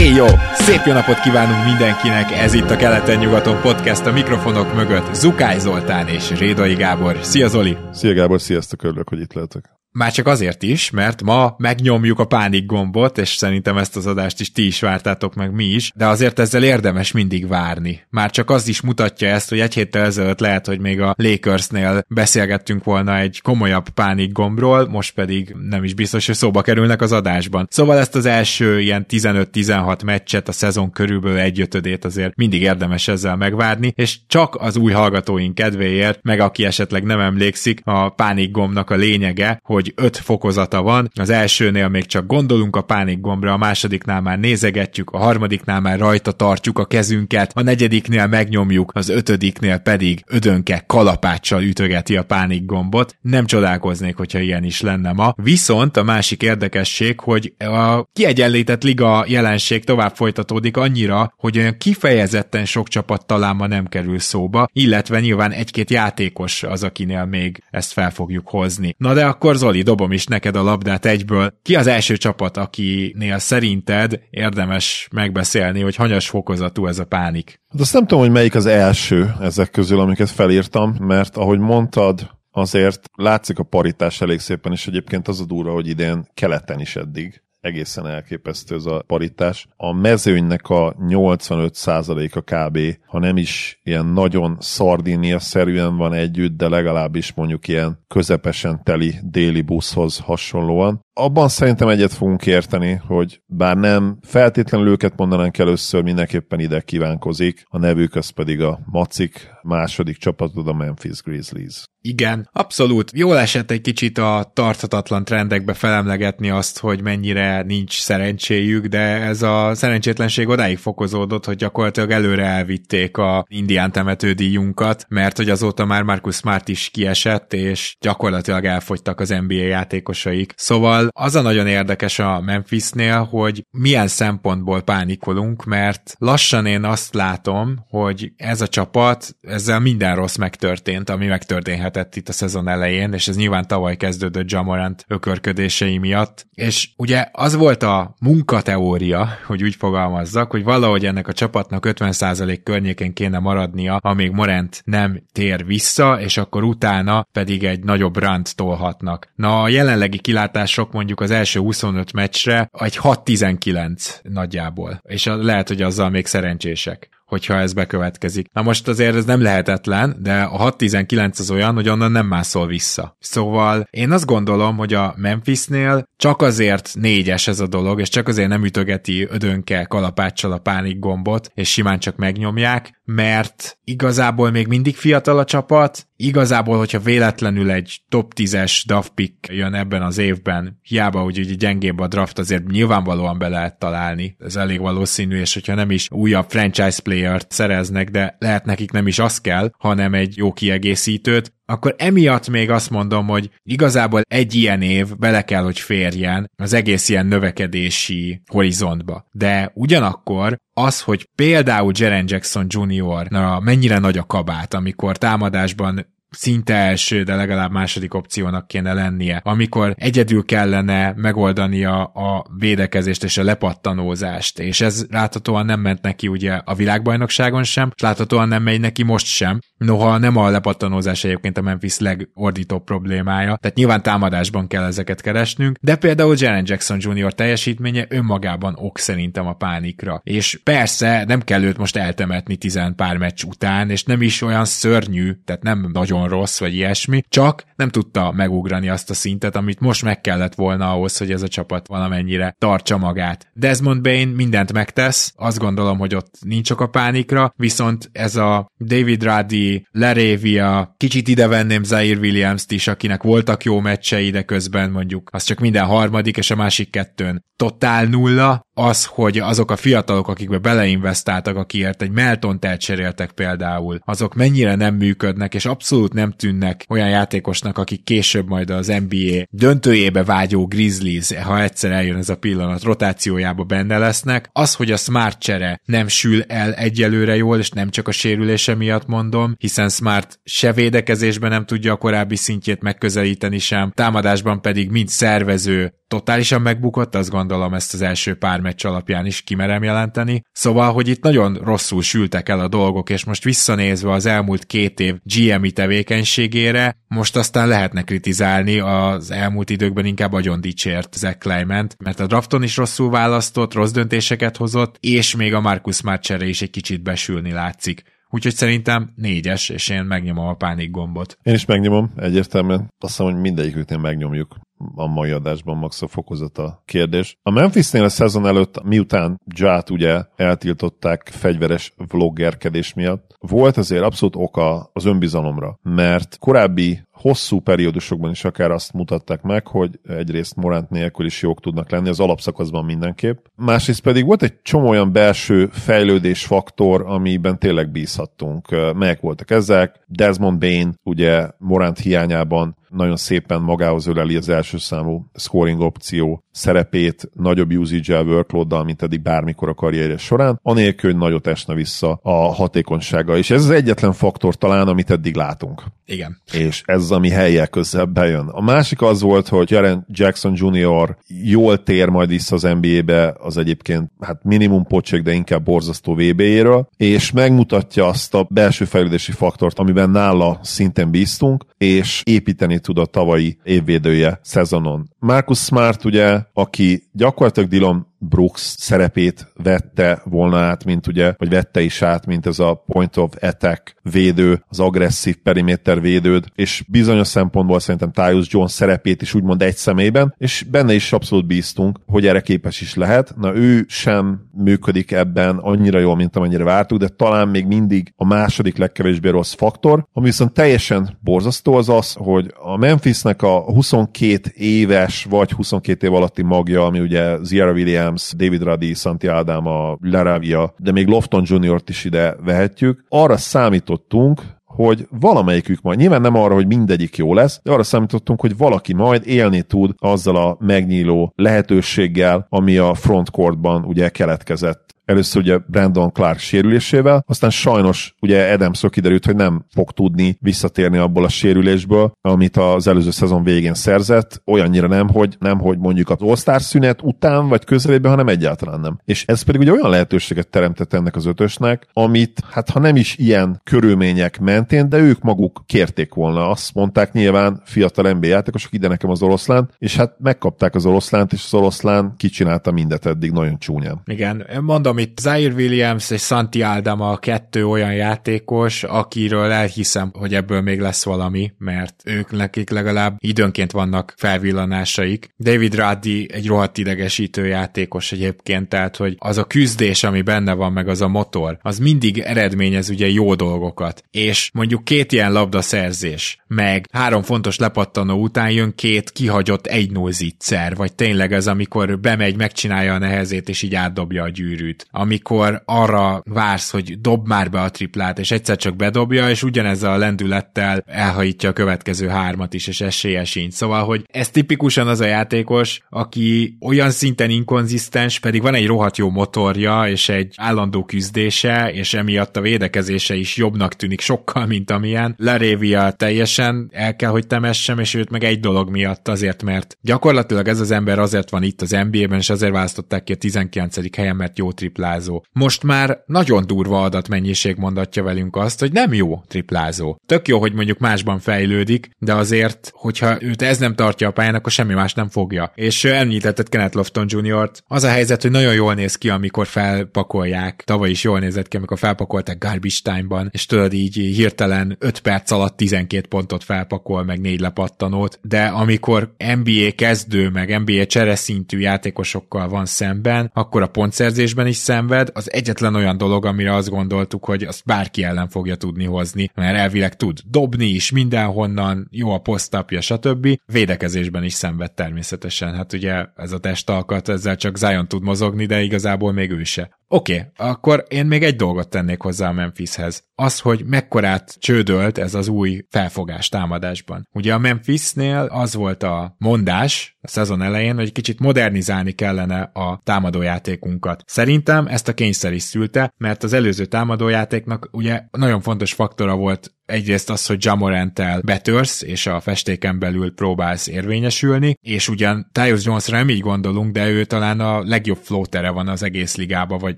Éj jó! Szép jó napot kívánunk mindenkinek! Ez itt a Keleten-nyugaton podcast a mikrofonok mögött Zukály Zoltán és Rédai Gábor. Szia Zoli! Szia Gábor, sziasztok, örülök, hogy itt lehetek. Már csak azért is, mert ma megnyomjuk a pánik gombot, és szerintem ezt az adást is ti is vártátok meg mi is, de azért ezzel érdemes mindig várni. Már csak az is mutatja ezt, hogy egy héttel ezelőtt lehet, hogy még a Lakersnél beszélgettünk volna egy komolyabb pánik gombról, most pedig nem is biztos, hogy szóba kerülnek az adásban. Szóval ezt az első ilyen 15-16 meccset a szezon körülbelül egyötödét azért mindig érdemes ezzel megvárni, és csak az új hallgatóink kedvéért, meg aki esetleg nem emlékszik, a pánik gombnak a lényege, hogy hogy öt fokozata van, az elsőnél még csak gondolunk a pánikgombra, a másodiknál már nézegetjük, a harmadiknál már rajta tartjuk a kezünket, a negyediknél megnyomjuk, az ötödiknél pedig ödönke kalapáccsal ütögeti a pánikgombot. Nem csodálkoznék, hogyha ilyen is lenne ma. Viszont a másik érdekesség, hogy a kiegyenlített liga jelenség tovább folytatódik annyira, hogy olyan kifejezetten sok csapat talán ma nem kerül szóba, illetve nyilván egy-két játékos az, akinél még ezt fel fogjuk hozni. Na de akkor Zoli, Zoli, dobom is neked a labdát egyből. Ki az első csapat, akinél szerinted érdemes megbeszélni, hogy hanyas fokozatú ez a pánik? Hát azt nem tudom, hogy melyik az első ezek közül, amiket felírtam, mert ahogy mondtad, azért látszik a paritás elég szépen, és egyébként az a durva, hogy idén keleten is eddig egészen elképesztő ez a paritás. A mezőnynek a 85%-a kb, ha nem is ilyen nagyon szardínia-szerűen van együtt, de legalábbis mondjuk ilyen közepesen teli déli buszhoz hasonlóan. Abban szerintem egyet fogunk érteni, hogy bár nem feltétlenül őket mondanánk először, mindenképpen ide kívánkozik, a nevük az pedig a Macik második csapatod a Memphis Grizzlies. Igen, abszolút. Jól esett egy kicsit a tarthatatlan trendekbe felemlegetni azt, hogy mennyire nincs szerencséjük, de ez a szerencsétlenség odáig fokozódott, hogy gyakorlatilag előre elvitték a indián temetődíjunkat, mert hogy azóta már Marcus Smart is kiesett, és gyakorlatilag elfogytak az NBA játékosaik. Szóval az a nagyon érdekes a Memphisnél, hogy milyen szempontból pánikolunk, mert lassan én azt látom, hogy ez a csapat, ezzel minden rossz megtörtént, ami megtörténhetett itt a szezon elején, és ez nyilván tavaly kezdődött Jamorant ökörködései miatt. És ugye az volt a munkateória, hogy úgy fogalmazzak, hogy valahogy ennek a csapatnak 50% környékén kéne maradnia, amíg Morant nem tér vissza, és akkor utána pedig egy nagyobb rant tolhatnak. Na a jelenlegi kilátások mondjuk az első 25 meccsre egy 6-19 nagyjából, és lehet, hogy azzal még szerencsések hogyha ez bekövetkezik. Na most azért ez nem lehetetlen, de a 6-19 az olyan, hogy onnan nem mászol vissza. Szóval én azt gondolom, hogy a Memphisnél csak azért négyes ez a dolog, és csak azért nem ütögeti ödönke kalapáccsal a pánik gombot, és simán csak megnyomják, mert igazából még mindig fiatal a csapat, igazából, hogyha véletlenül egy top 10-es draft pick jön ebben az évben, hiába, hogy ugye gyengébb a draft, azért nyilvánvalóan be lehet találni, ez elég valószínű, és hogyha nem is újabb franchise playert szereznek, de lehet nekik nem is az kell, hanem egy jó kiegészítőt, akkor emiatt még azt mondom, hogy igazából egy ilyen év bele kell, hogy férjen az egész ilyen növekedési horizontba. De ugyanakkor az, hogy például Jaren Jackson Jr. Na, mennyire nagy a kabát, amikor támadásban szinte első, de legalább második opciónak kéne lennie, amikor egyedül kellene megoldania a védekezést és a lepattanózást, és ez láthatóan nem ment neki ugye a világbajnokságon sem, és láthatóan nem megy neki most sem, noha nem a lepattanózás egyébként a Memphis legordítóbb problémája, tehát nyilván támadásban kell ezeket keresnünk, de például Jaren Jackson Jr. teljesítménye önmagában ok szerintem a pánikra, és persze nem kell őt most eltemetni tizen pár meccs után, és nem is olyan szörnyű, tehát nem nagyon nagyon rossz, vagy ilyesmi, csak nem tudta megugrani azt a szintet, amit most meg kellett volna ahhoz, hogy ez a csapat valamennyire tartsa magát. Desmond Bain mindent megtesz, azt gondolom, hogy ott nincs ok a pánikra, viszont ez a David Ruddy, Lerévia, kicsit ide venném Zaire Williams-t is, akinek voltak jó meccsei, de közben mondjuk az csak minden harmadik, és a másik kettőn totál nulla, az, hogy azok a fiatalok, akikbe beleinvestáltak, akiért egy Melton elcseréltek például, azok mennyire nem működnek, és abszolút abszolút nem tűnnek olyan játékosnak, akik később majd az NBA döntőjébe vágyó Grizzlies, ha egyszer eljön ez a pillanat, rotációjába benne lesznek. Az, hogy a Smart csere nem sül el egyelőre jól, és nem csak a sérülése miatt mondom, hiszen Smart se védekezésben nem tudja a korábbi szintjét megközelíteni sem, támadásban pedig mind szervező, totálisan megbukott, azt gondolom ezt az első pár meccs alapján is kimerem jelenteni. Szóval, hogy itt nagyon rosszul sültek el a dolgok, és most visszanézve az elmúlt két év GMI tevékenységére, most aztán lehetne kritizálni, az elmúlt időkben inkább agyon dicsért Zach Clement, mert a drafton is rosszul választott, rossz döntéseket hozott, és még a Marcus Smart is egy kicsit besülni látszik. Úgyhogy szerintem négyes, és én megnyomom a pánik gombot. Én is megnyomom, egyértelműen. Azt hiszem, hogy mindegyiküknél megnyomjuk a mai adásban max a fokozat a kérdés. A Memphisnél a szezon előtt, miután Ját ugye eltiltották fegyveres vloggerkedés miatt, volt azért abszolút oka az önbizalomra, mert korábbi hosszú periódusokban is akár azt mutatták meg, hogy egyrészt Morant nélkül is jók tudnak lenni, az alapszakaszban mindenképp. Másrészt pedig volt egy csomó olyan belső fejlődés faktor, amiben tényleg bízhattunk. Melyek voltak ezek? Desmond Bain, ugye Morant hiányában nagyon szépen magához öleli az első számú scoring opció szerepét nagyobb usage-el, workload mint eddig bármikor a karrierje során, anélkül, hogy nagyot esne vissza a hatékonysága. És ez az egyetlen faktor talán, amit eddig látunk. Igen. És ez az, ami helyek közel bejön. A másik az volt, hogy Jaren Jackson Jr. jól tér majd vissza az NBA-be, az egyébként hát minimum pocsék, de inkább borzasztó VB-jéről, és megmutatja azt a belső fejlődési faktort, amiben nála szinten bíztunk, és építeni tud a tavalyi évvédője szezonon. Marcus Smart ugye, aki gyakorlatilag Dylan Brooks szerepét vette volna át, mint ugye, vagy vette is át, mint ez a point of attack védő, az agresszív periméter védőd, és bizonyos szempontból szerintem Tyus Jones szerepét is úgymond egy személyben, és benne is abszolút bíztunk, hogy erre képes is lehet. Na ő sem működik ebben annyira jól, mint amennyire vártuk, de talán még mindig a második legkevésbé rossz faktor, ami viszont teljesen borzasztó az az, hogy a Memphisnek a 22 éves vagy 22 év alatti magja, ami ugye Zira Williams Williams, David Ruddy, Santi Adama, Laravia, de még Lofton Jr.-t is ide vehetjük. Arra számítottunk, hogy valamelyikük majd, nyilván nem arra, hogy mindegyik jó lesz, de arra számítottunk, hogy valaki majd élni tud azzal a megnyíló lehetőséggel, ami a frontcourtban ugye keletkezett először ugye Brandon Clark sérülésével, aztán sajnos ugye Adamsról kiderült, hogy nem fog tudni visszatérni abból a sérülésből, amit az előző szezon végén szerzett, olyannyira nem, hogy nem, hogy mondjuk az All-Star szünet után vagy közelében, hanem egyáltalán nem. És ez pedig ugye olyan lehetőséget teremtett ennek az ötösnek, amit hát ha nem is ilyen körülmények mentén, de ők maguk kérték volna. Azt mondták nyilván fiatal NBA játékosok, ide nekem az oroszlán, és hát megkapták az oroszlánt, és az oroszlán kicsinálta mindet eddig nagyon csúnyán. Igen, mondom, itt Zaire Williams és Santi Aldama kettő olyan játékos, akiről elhiszem, hogy ebből még lesz valami, mert ők nekik legalább időnként vannak felvillanásaik. David Ruddy egy rohadt idegesítő játékos egyébként, tehát hogy az a küzdés, ami benne van, meg az a motor, az mindig eredményez ugye jó dolgokat. És mondjuk két ilyen labdaszerzés, meg három fontos lepattanó után jön két kihagyott egy 0 zicser, vagy tényleg ez, amikor bemegy, megcsinálja a nehezét, és így átdobja a gyűrűt amikor arra vársz, hogy dob már be a triplát, és egyszer csak bedobja, és ugyanezzel a lendülettel elhajítja a következő hármat is, és esélye sincs. Szóval, hogy ez tipikusan az a játékos, aki olyan szinten inkonzisztens, pedig van egy rohadt jó motorja, és egy állandó küzdése, és emiatt a védekezése is jobbnak tűnik sokkal, mint amilyen. Lerévia teljesen el kell, hogy temessem, és őt meg egy dolog miatt azért, mert gyakorlatilag ez az ember azért van itt az NBA-ben, és azért választották ki a 19. helyen, mert jó triplát triplázó. Most már nagyon durva adatmennyiség mondatja velünk azt, hogy nem jó triplázó. Tök jó, hogy mondjuk másban fejlődik, de azért, hogyha őt ez nem tartja a pályán, akkor semmi más nem fogja. És említetted Kenneth Lofton Jr.-t. Az a helyzet, hogy nagyon jól néz ki, amikor felpakolják. Tavaly is jól nézett ki, amikor felpakolták Garbage Time-ban, és tudod így hirtelen 5 perc alatt 12 pontot felpakol, meg négy lepattanót, de amikor NBA kezdő, meg NBA csereszintű játékosokkal van szemben, akkor a pontszerzésben is szenved, az egyetlen olyan dolog, amire azt gondoltuk, hogy azt bárki ellen fogja tudni hozni, mert elvileg tud dobni is mindenhonnan, jó a posztapja, stb. Védekezésben is szenved természetesen. Hát ugye ez a testalkat, ezzel csak Zion tud mozogni, de igazából még ő se. Oké, okay, akkor én még egy dolgot tennék hozzá a Memphishez. Az, hogy mekkorát csődölt ez az új felfogás támadásban. Ugye a Memphisnél az volt a mondás a szezon elején, hogy kicsit modernizálni kellene a támadójátékunkat. Szerintem ezt a kényszer is szülte, mert az előző támadójátéknak ugye nagyon fontos faktora volt egyrészt az, hogy Jamorantel betörsz, és a festéken belül próbálsz érvényesülni, és ugyan Tyus Jonesra nem így gondolunk, de ő talán a legjobb floatere van az egész ligába, vagy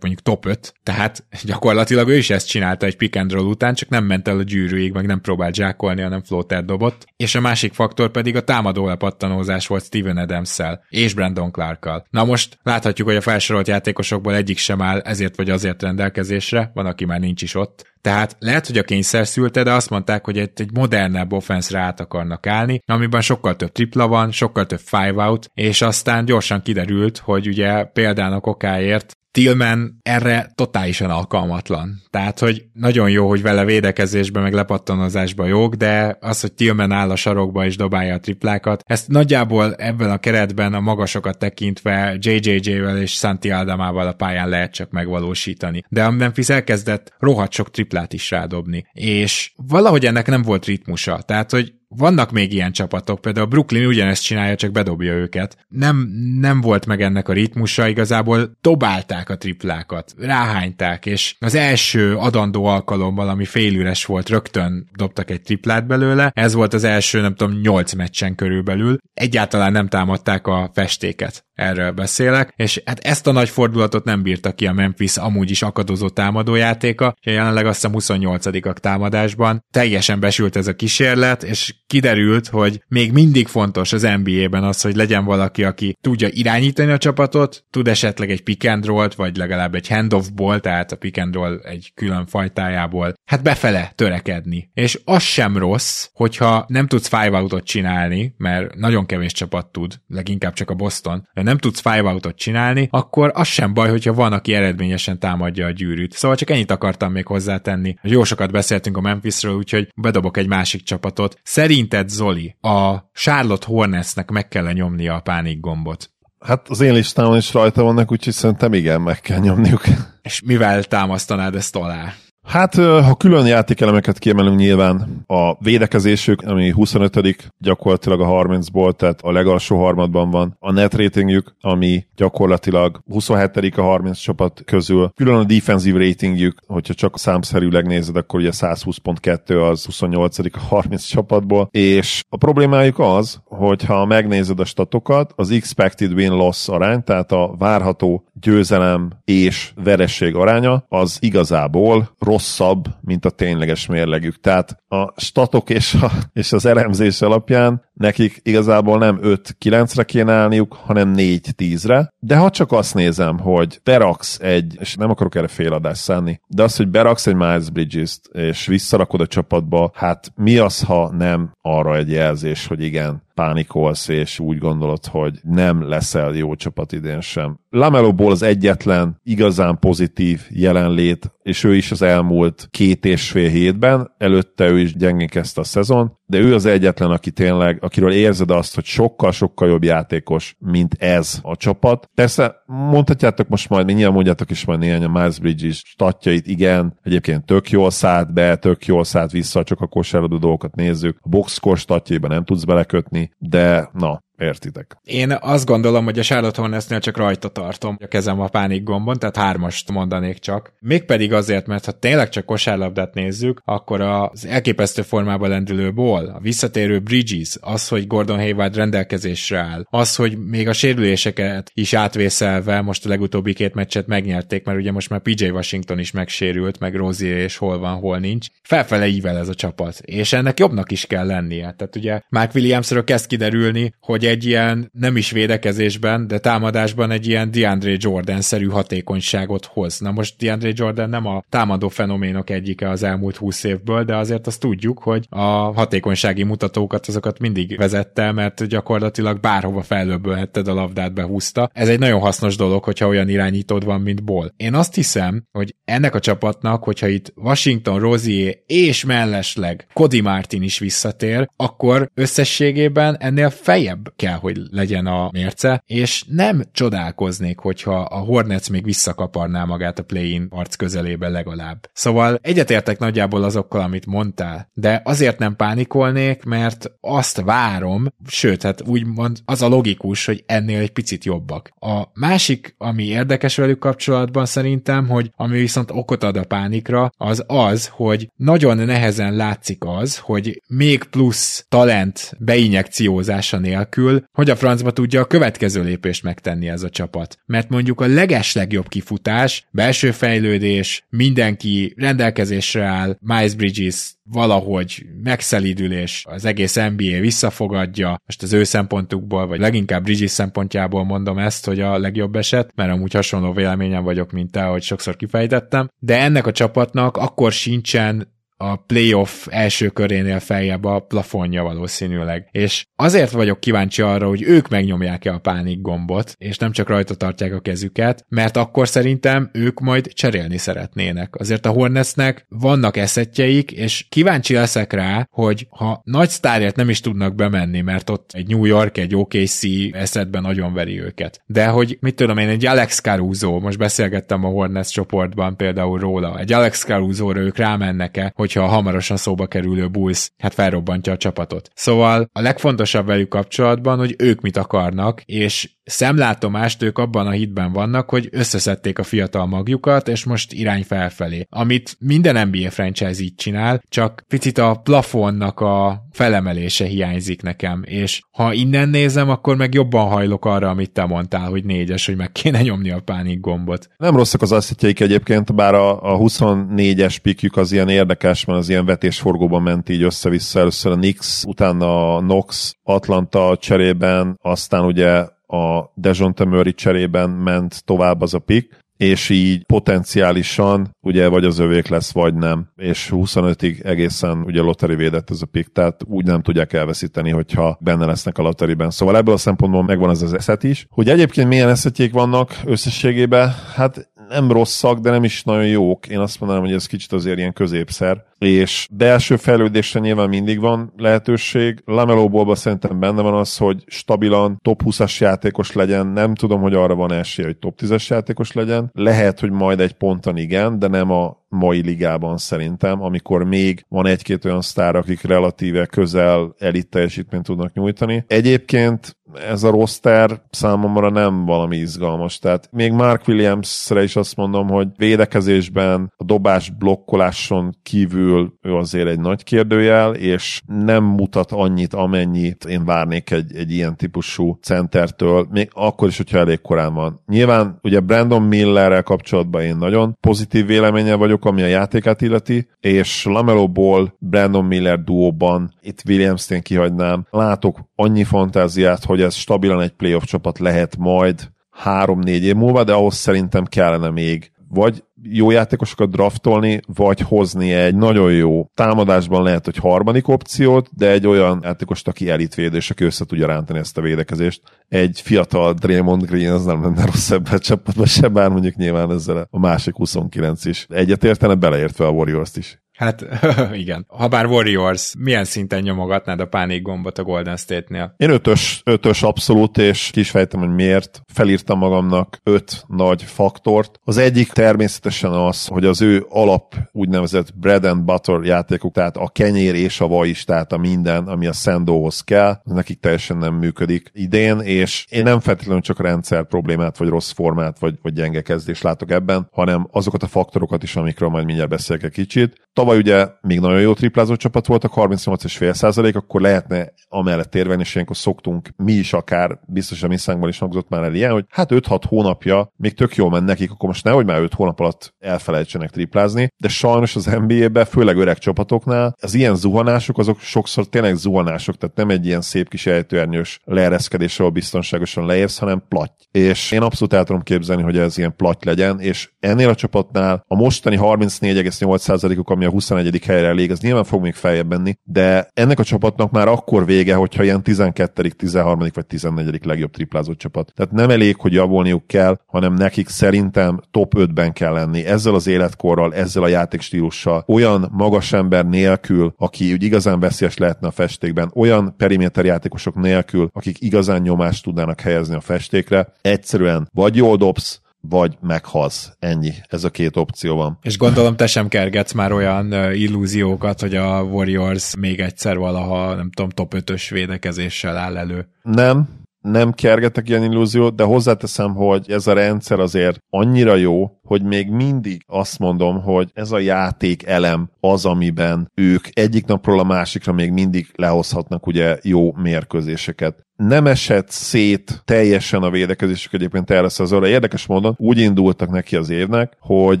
mondjuk top 5, tehát gyakorlatilag ő is ezt csinálta egy pick and roll után, csak nem ment el a gyűrűig, meg nem próbált zsákolni, hanem floater dobott. És a másik faktor pedig a támadó lepattanózás volt Steven adams és Brandon Clark-kal. Na most láthatjuk, hogy a felsorolt játékosokból egyik sem áll ezért vagy azért rendelkezésre, van, aki már nincs is ott, tehát lehet, hogy a kényszer szülte, de azt mondták, hogy egy, egy modernebb offenszre át akarnak állni, amiben sokkal több tripla van, sokkal több five out, és aztán gyorsan kiderült, hogy ugye példának okáért Tillman erre totálisan alkalmatlan. Tehát, hogy nagyon jó, hogy vele védekezésben, meg lepattanozásban jók, de az, hogy Tillman áll a sarokba és dobálja a triplákat, ezt nagyjából ebben a keretben a magasokat tekintve JJJ-vel és Santi Aldamával a pályán lehet csak megvalósítani. De a Memphis elkezdett rohadt sok triplát is rádobni, és valahogy ennek nem volt ritmusa. Tehát, hogy vannak még ilyen csapatok, például a Brooklyn ugyanezt csinálja, csak bedobja őket. Nem, nem volt meg ennek a ritmusa, igazából dobálták a triplákat, ráhányták, és az első adandó alkalommal, ami félüres volt, rögtön dobtak egy triplát belőle, ez volt az első, nem tudom, nyolc meccsen körülbelül. Egyáltalán nem támadták a festéket erről beszélek, és hát ezt a nagy fordulatot nem bírta ki a Memphis amúgy is akadozó támadójátéka, és jelenleg azt hiszem 28 támadásban. Teljesen besült ez a kísérlet, és kiderült, hogy még mindig fontos az NBA-ben az, hogy legyen valaki, aki tudja irányítani a csapatot, tud esetleg egy pick and roll vagy legalább egy handoff-ból, tehát a pick and roll egy külön fajtájából, hát befele törekedni. És az sem rossz, hogyha nem tudsz five outot csinálni, mert nagyon kevés csapat tud, leginkább csak a Boston, de nem tudsz five outot csinálni, akkor az sem baj, hogyha van, aki eredményesen támadja a gyűrűt. Szóval csak ennyit akartam még hozzátenni. Jó sokat beszéltünk a Memphisről, úgyhogy bedobok egy másik csapatot. Szerinted, Zoli, a Charlotte Hornetsnek meg kell nyomnia a pánik gombot? Hát az én listámon is rajta vannak, úgyhogy szerintem igen, meg kell nyomniuk. És mivel támasztanád ezt alá? Hát, ha külön játékelemeket kiemelünk nyilván, a védekezésük, ami 25 gyakorlatilag a 30-ból, tehát a legalsó harmadban van. A net ratingjük, ami gyakorlatilag 27 a 30 csapat közül. Külön a defensive ratingjük, hogyha csak számszerűleg nézed, akkor ugye 120.2 az 28 a 30 csapatból. És a problémájuk az, hogyha megnézed a statokat, az expected win-loss arány, tehát a várható győzelem és veresség aránya, az igazából rosszabb, mint a tényleges mérlegük. Tehát a statok és, a, és az elemzés alapján nekik igazából nem 5-9-re kéne állniuk, hanem 4-10-re. De ha csak azt nézem, hogy beraksz egy, és nem akarok erre féladást szánni, de az, hogy beraksz egy Miles Bridges-t, és visszarakod a csapatba, hát mi az, ha nem arra egy jelzés, hogy igen, pánikolsz, és úgy gondolod, hogy nem leszel jó csapat idén sem. Lamelo Ball az egyetlen igazán pozitív jelenlét, és ő is az elmúlt két és fél hétben, előtte ő is gyengén kezdte a szezon, de ő az egyetlen, aki tényleg, akiről érzed azt, hogy sokkal-sokkal jobb játékos, mint ez a csapat. Persze mondhatjátok most majd, mindjárt mondjátok is majd néhány a Miles Bridges statjait, igen, egyébként tök jól szállt be, tök jól szállt vissza, csak a kosárlabda dolgokat nézzük. A boxscore statjaiban nem tudsz belekötni, de na, Értitek. Én azt gondolom, hogy a Charlotte Hornetsnél csak rajta tartom a kezem a pánik gombon, tehát hármast mondanék csak. Mégpedig azért, mert ha tényleg csak kosárlabdát nézzük, akkor az elképesztő formában lendülő Ball, a visszatérő Bridges, az, hogy Gordon Hayward rendelkezésre áll, az, hogy még a sérüléseket is átvészelve most a legutóbbi két meccset megnyerték, mert ugye most már PJ Washington is megsérült, meg Rozier és hol van, hol nincs. Felfele ível ez a csapat, és ennek jobbnak is kell lennie. Tehát ugye Mark Williamsről kezd kiderülni, hogy egy ilyen nem is védekezésben, de támadásban egy ilyen DeAndre Jordan-szerű hatékonyságot hoz. Na most DeAndre Jordan nem a támadó fenoménok egyike az elmúlt húsz évből, de azért azt tudjuk, hogy a hatékonysági mutatókat azokat mindig vezette, mert gyakorlatilag bárhova fellöbbölhetted a labdát behúzta. Ez egy nagyon hasznos dolog, hogyha olyan irányítód van, mint Ball. Én azt hiszem, hogy ennek a csapatnak, hogyha itt Washington, Rozier és mellesleg Cody Martin is visszatér, akkor összességében ennél fejebb kell, hogy legyen a mérce, és nem csodálkoznék, hogyha a Hornets még visszakaparná magát a play-in arc közelébe legalább. Szóval egyetértek nagyjából azokkal, amit mondtál, de azért nem pánikolnék, mert azt várom, sőt, hát úgymond az a logikus, hogy ennél egy picit jobbak. A másik, ami érdekes velük kapcsolatban szerintem, hogy ami viszont okot ad a pánikra, az az, hogy nagyon nehezen látszik az, hogy még plusz talent beinjekciózása nélkül, hogy a francba tudja a következő lépést megtenni ez a csapat. Mert mondjuk a leges legjobb kifutás, belső fejlődés, mindenki rendelkezésre áll, Miles Bridges valahogy megszelidül, és az egész NBA visszafogadja, most az ő szempontukból, vagy leginkább Bridges szempontjából mondom ezt, hogy a legjobb eset, mert amúgy hasonló véleményem vagyok, mint te, hogy sokszor kifejtettem, de ennek a csapatnak akkor sincsen a playoff első körénél feljebb a plafonja valószínűleg. És azért vagyok kíváncsi arra, hogy ők megnyomják-e a pánik gombot, és nem csak rajta tartják a kezüket, mert akkor szerintem ők majd cserélni szeretnének. Azért a Hornetsnek vannak eszetjeik, és kíváncsi leszek rá, hogy ha nagy sztárért nem is tudnak bemenni, mert ott egy New York, egy OKC eszetben nagyon veri őket. De hogy mit tudom én, egy Alex Caruso, most beszélgettem a Hornets csoportban például róla, egy Alex Caruso-ra ők rámennek-e, hogy hogyha a hamarosan szóba kerülő Bulls hát felrobbantja a csapatot. Szóval a legfontosabb velük kapcsolatban, hogy ők mit akarnak, és szemlátomást ők abban a hitben vannak, hogy összeszedték a fiatal magjukat, és most irány felfelé. Amit minden NBA franchise így csinál, csak picit a plafonnak a felemelése hiányzik nekem, és ha innen nézem, akkor meg jobban hajlok arra, amit te mondtál, hogy négyes, hogy meg kéne nyomni a pánik gombot. Nem rosszak az asszetjeik egyébként, bár a, a 24-es pikjük az ilyen érdekes, mert az ilyen vetésforgóban ment így össze-vissza. Először a Knicks, utána a Knox, Atlanta cserében, aztán ugye a Dejounte Murray cserében ment tovább az a pick, és így potenciálisan ugye vagy az övék lesz, vagy nem, és 25-ig egészen ugye lottery védett ez a pick, tehát úgy nem tudják elveszíteni, hogyha benne lesznek a lotteriben. Szóval ebből a szempontból megvan az az eszet is. Hogy egyébként milyen eszetjék vannak összességében, hát nem rosszak, de nem is nagyon jók. Én azt mondanám, hogy ez kicsit azért ilyen középszer. És belső fejlődésre nyilván mindig van lehetőség. Lamelóból szerintem benne van az, hogy stabilan top 20-as játékos legyen. Nem tudom, hogy arra van esély, hogy top 10-es játékos legyen. Lehet, hogy majd egy ponton igen, de nem a mai ligában szerintem, amikor még van egy-két olyan sztár, akik relatíve közel elit teljesítményt tudnak nyújtani. Egyébként ez a roster számomra nem valami izgalmas. Tehát még Mark Williamsre is azt mondom, hogy védekezésben, a dobás blokkoláson kívül ő azért egy nagy kérdőjel, és nem mutat annyit, amennyit én várnék egy, egy ilyen típusú centertől, még akkor is, hogyha elég korán van. Nyilván ugye Brandon Millerrel kapcsolatban én nagyon pozitív véleménye vagyok, ami a játékát illeti, és Lamelo Ball, Brandon Miller duóban, itt Williams-t én kihagynám, látok annyi fantáziát, hogy ez stabilan egy playoff csapat lehet majd három-négy év múlva, de ahhoz szerintem kellene még vagy jó játékosokat draftolni, vagy hozni egy nagyon jó támadásban lehet, hogy harmadik opciót, de egy olyan játékost, aki elitvédő, és aki össze tudja rántani ezt a védekezést. Egy fiatal Draymond Green az nem lenne rossz ebben a csapatban se, bár mondjuk nyilván ezzel a másik 29 is egyetértene, beleértve a Warriors-t is. Hát igen. Ha bár Warriors, milyen szinten nyomogatnád a pánik gombot a Golden State-nél? Én ötös, ötös abszolút, és ki is fejtem, hogy miért. Felírtam magamnak öt nagy faktort. Az egyik természetesen az, hogy az ő alap úgynevezett bread and butter játékok, tehát a kenyér és a vaj is, tehát a minden, ami a Sandóhoz kell, nekik teljesen nem működik idén, és én nem feltétlenül csak rendszer problémát, vagy rossz formát, vagy, vagy gyenge kezdést látok ebben, hanem azokat a faktorokat is, amikről majd mindjárt beszélek egy kicsit. Tavaly ugye még nagyon jó triplázó csapat voltak, 38,5 százalék, akkor lehetne amellett érvelni, és ilyenkor szoktunk mi is akár, biztos a misszánkban is hangzott már el ilyen, hogy hát 5-6 hónapja még tök jól ment nekik, akkor most nehogy már 5 hónap alatt elfelejtsenek triplázni, de sajnos az NBA-ben, főleg öreg csapatoknál, az ilyen zuhanások, azok sokszor tényleg zuhanások, tehát nem egy ilyen szép kis ejtőernyős leereszkedésről biztonságosan leérsz, hanem platy. És én abszolút el tudom képzelni, hogy ez ilyen platy legyen, és ennél a csapatnál a mostani 34,8%-uk, ami a 21. helyre elég, ez nyilván fog még feljebb menni, de ennek a csapatnak már akkor vége, hogyha ilyen 12., 13. vagy 14. legjobb triplázott csapat. Tehát nem elég, hogy javulniuk kell, hanem nekik szerintem top 5-ben kell lenni. Ezzel az életkorral, ezzel a játékstílussal, olyan magas ember nélkül, aki úgy igazán veszélyes lehetne a festékben, olyan periméter játékosok nélkül, akik igazán nyomást tudnának helyezni a festékre, egyszerűen vagy jól dobsz, vagy meghalsz. Ennyi. Ez a két opció van. És gondolom te sem kergetsz már olyan illúziókat, hogy a Warriors még egyszer valaha, nem tudom, top 5-ös védekezéssel áll elő. Nem, nem kergetek ilyen illúziót, de hozzáteszem, hogy ez a rendszer azért annyira jó, hogy még mindig azt mondom, hogy ez a játék elem az, amiben ők egyik napról a másikra még mindig lehozhatnak ugye jó mérkőzéseket nem esett szét teljesen a védekezésük egyébként erre szezonra. Érdekes módon úgy indultak neki az évnek, hogy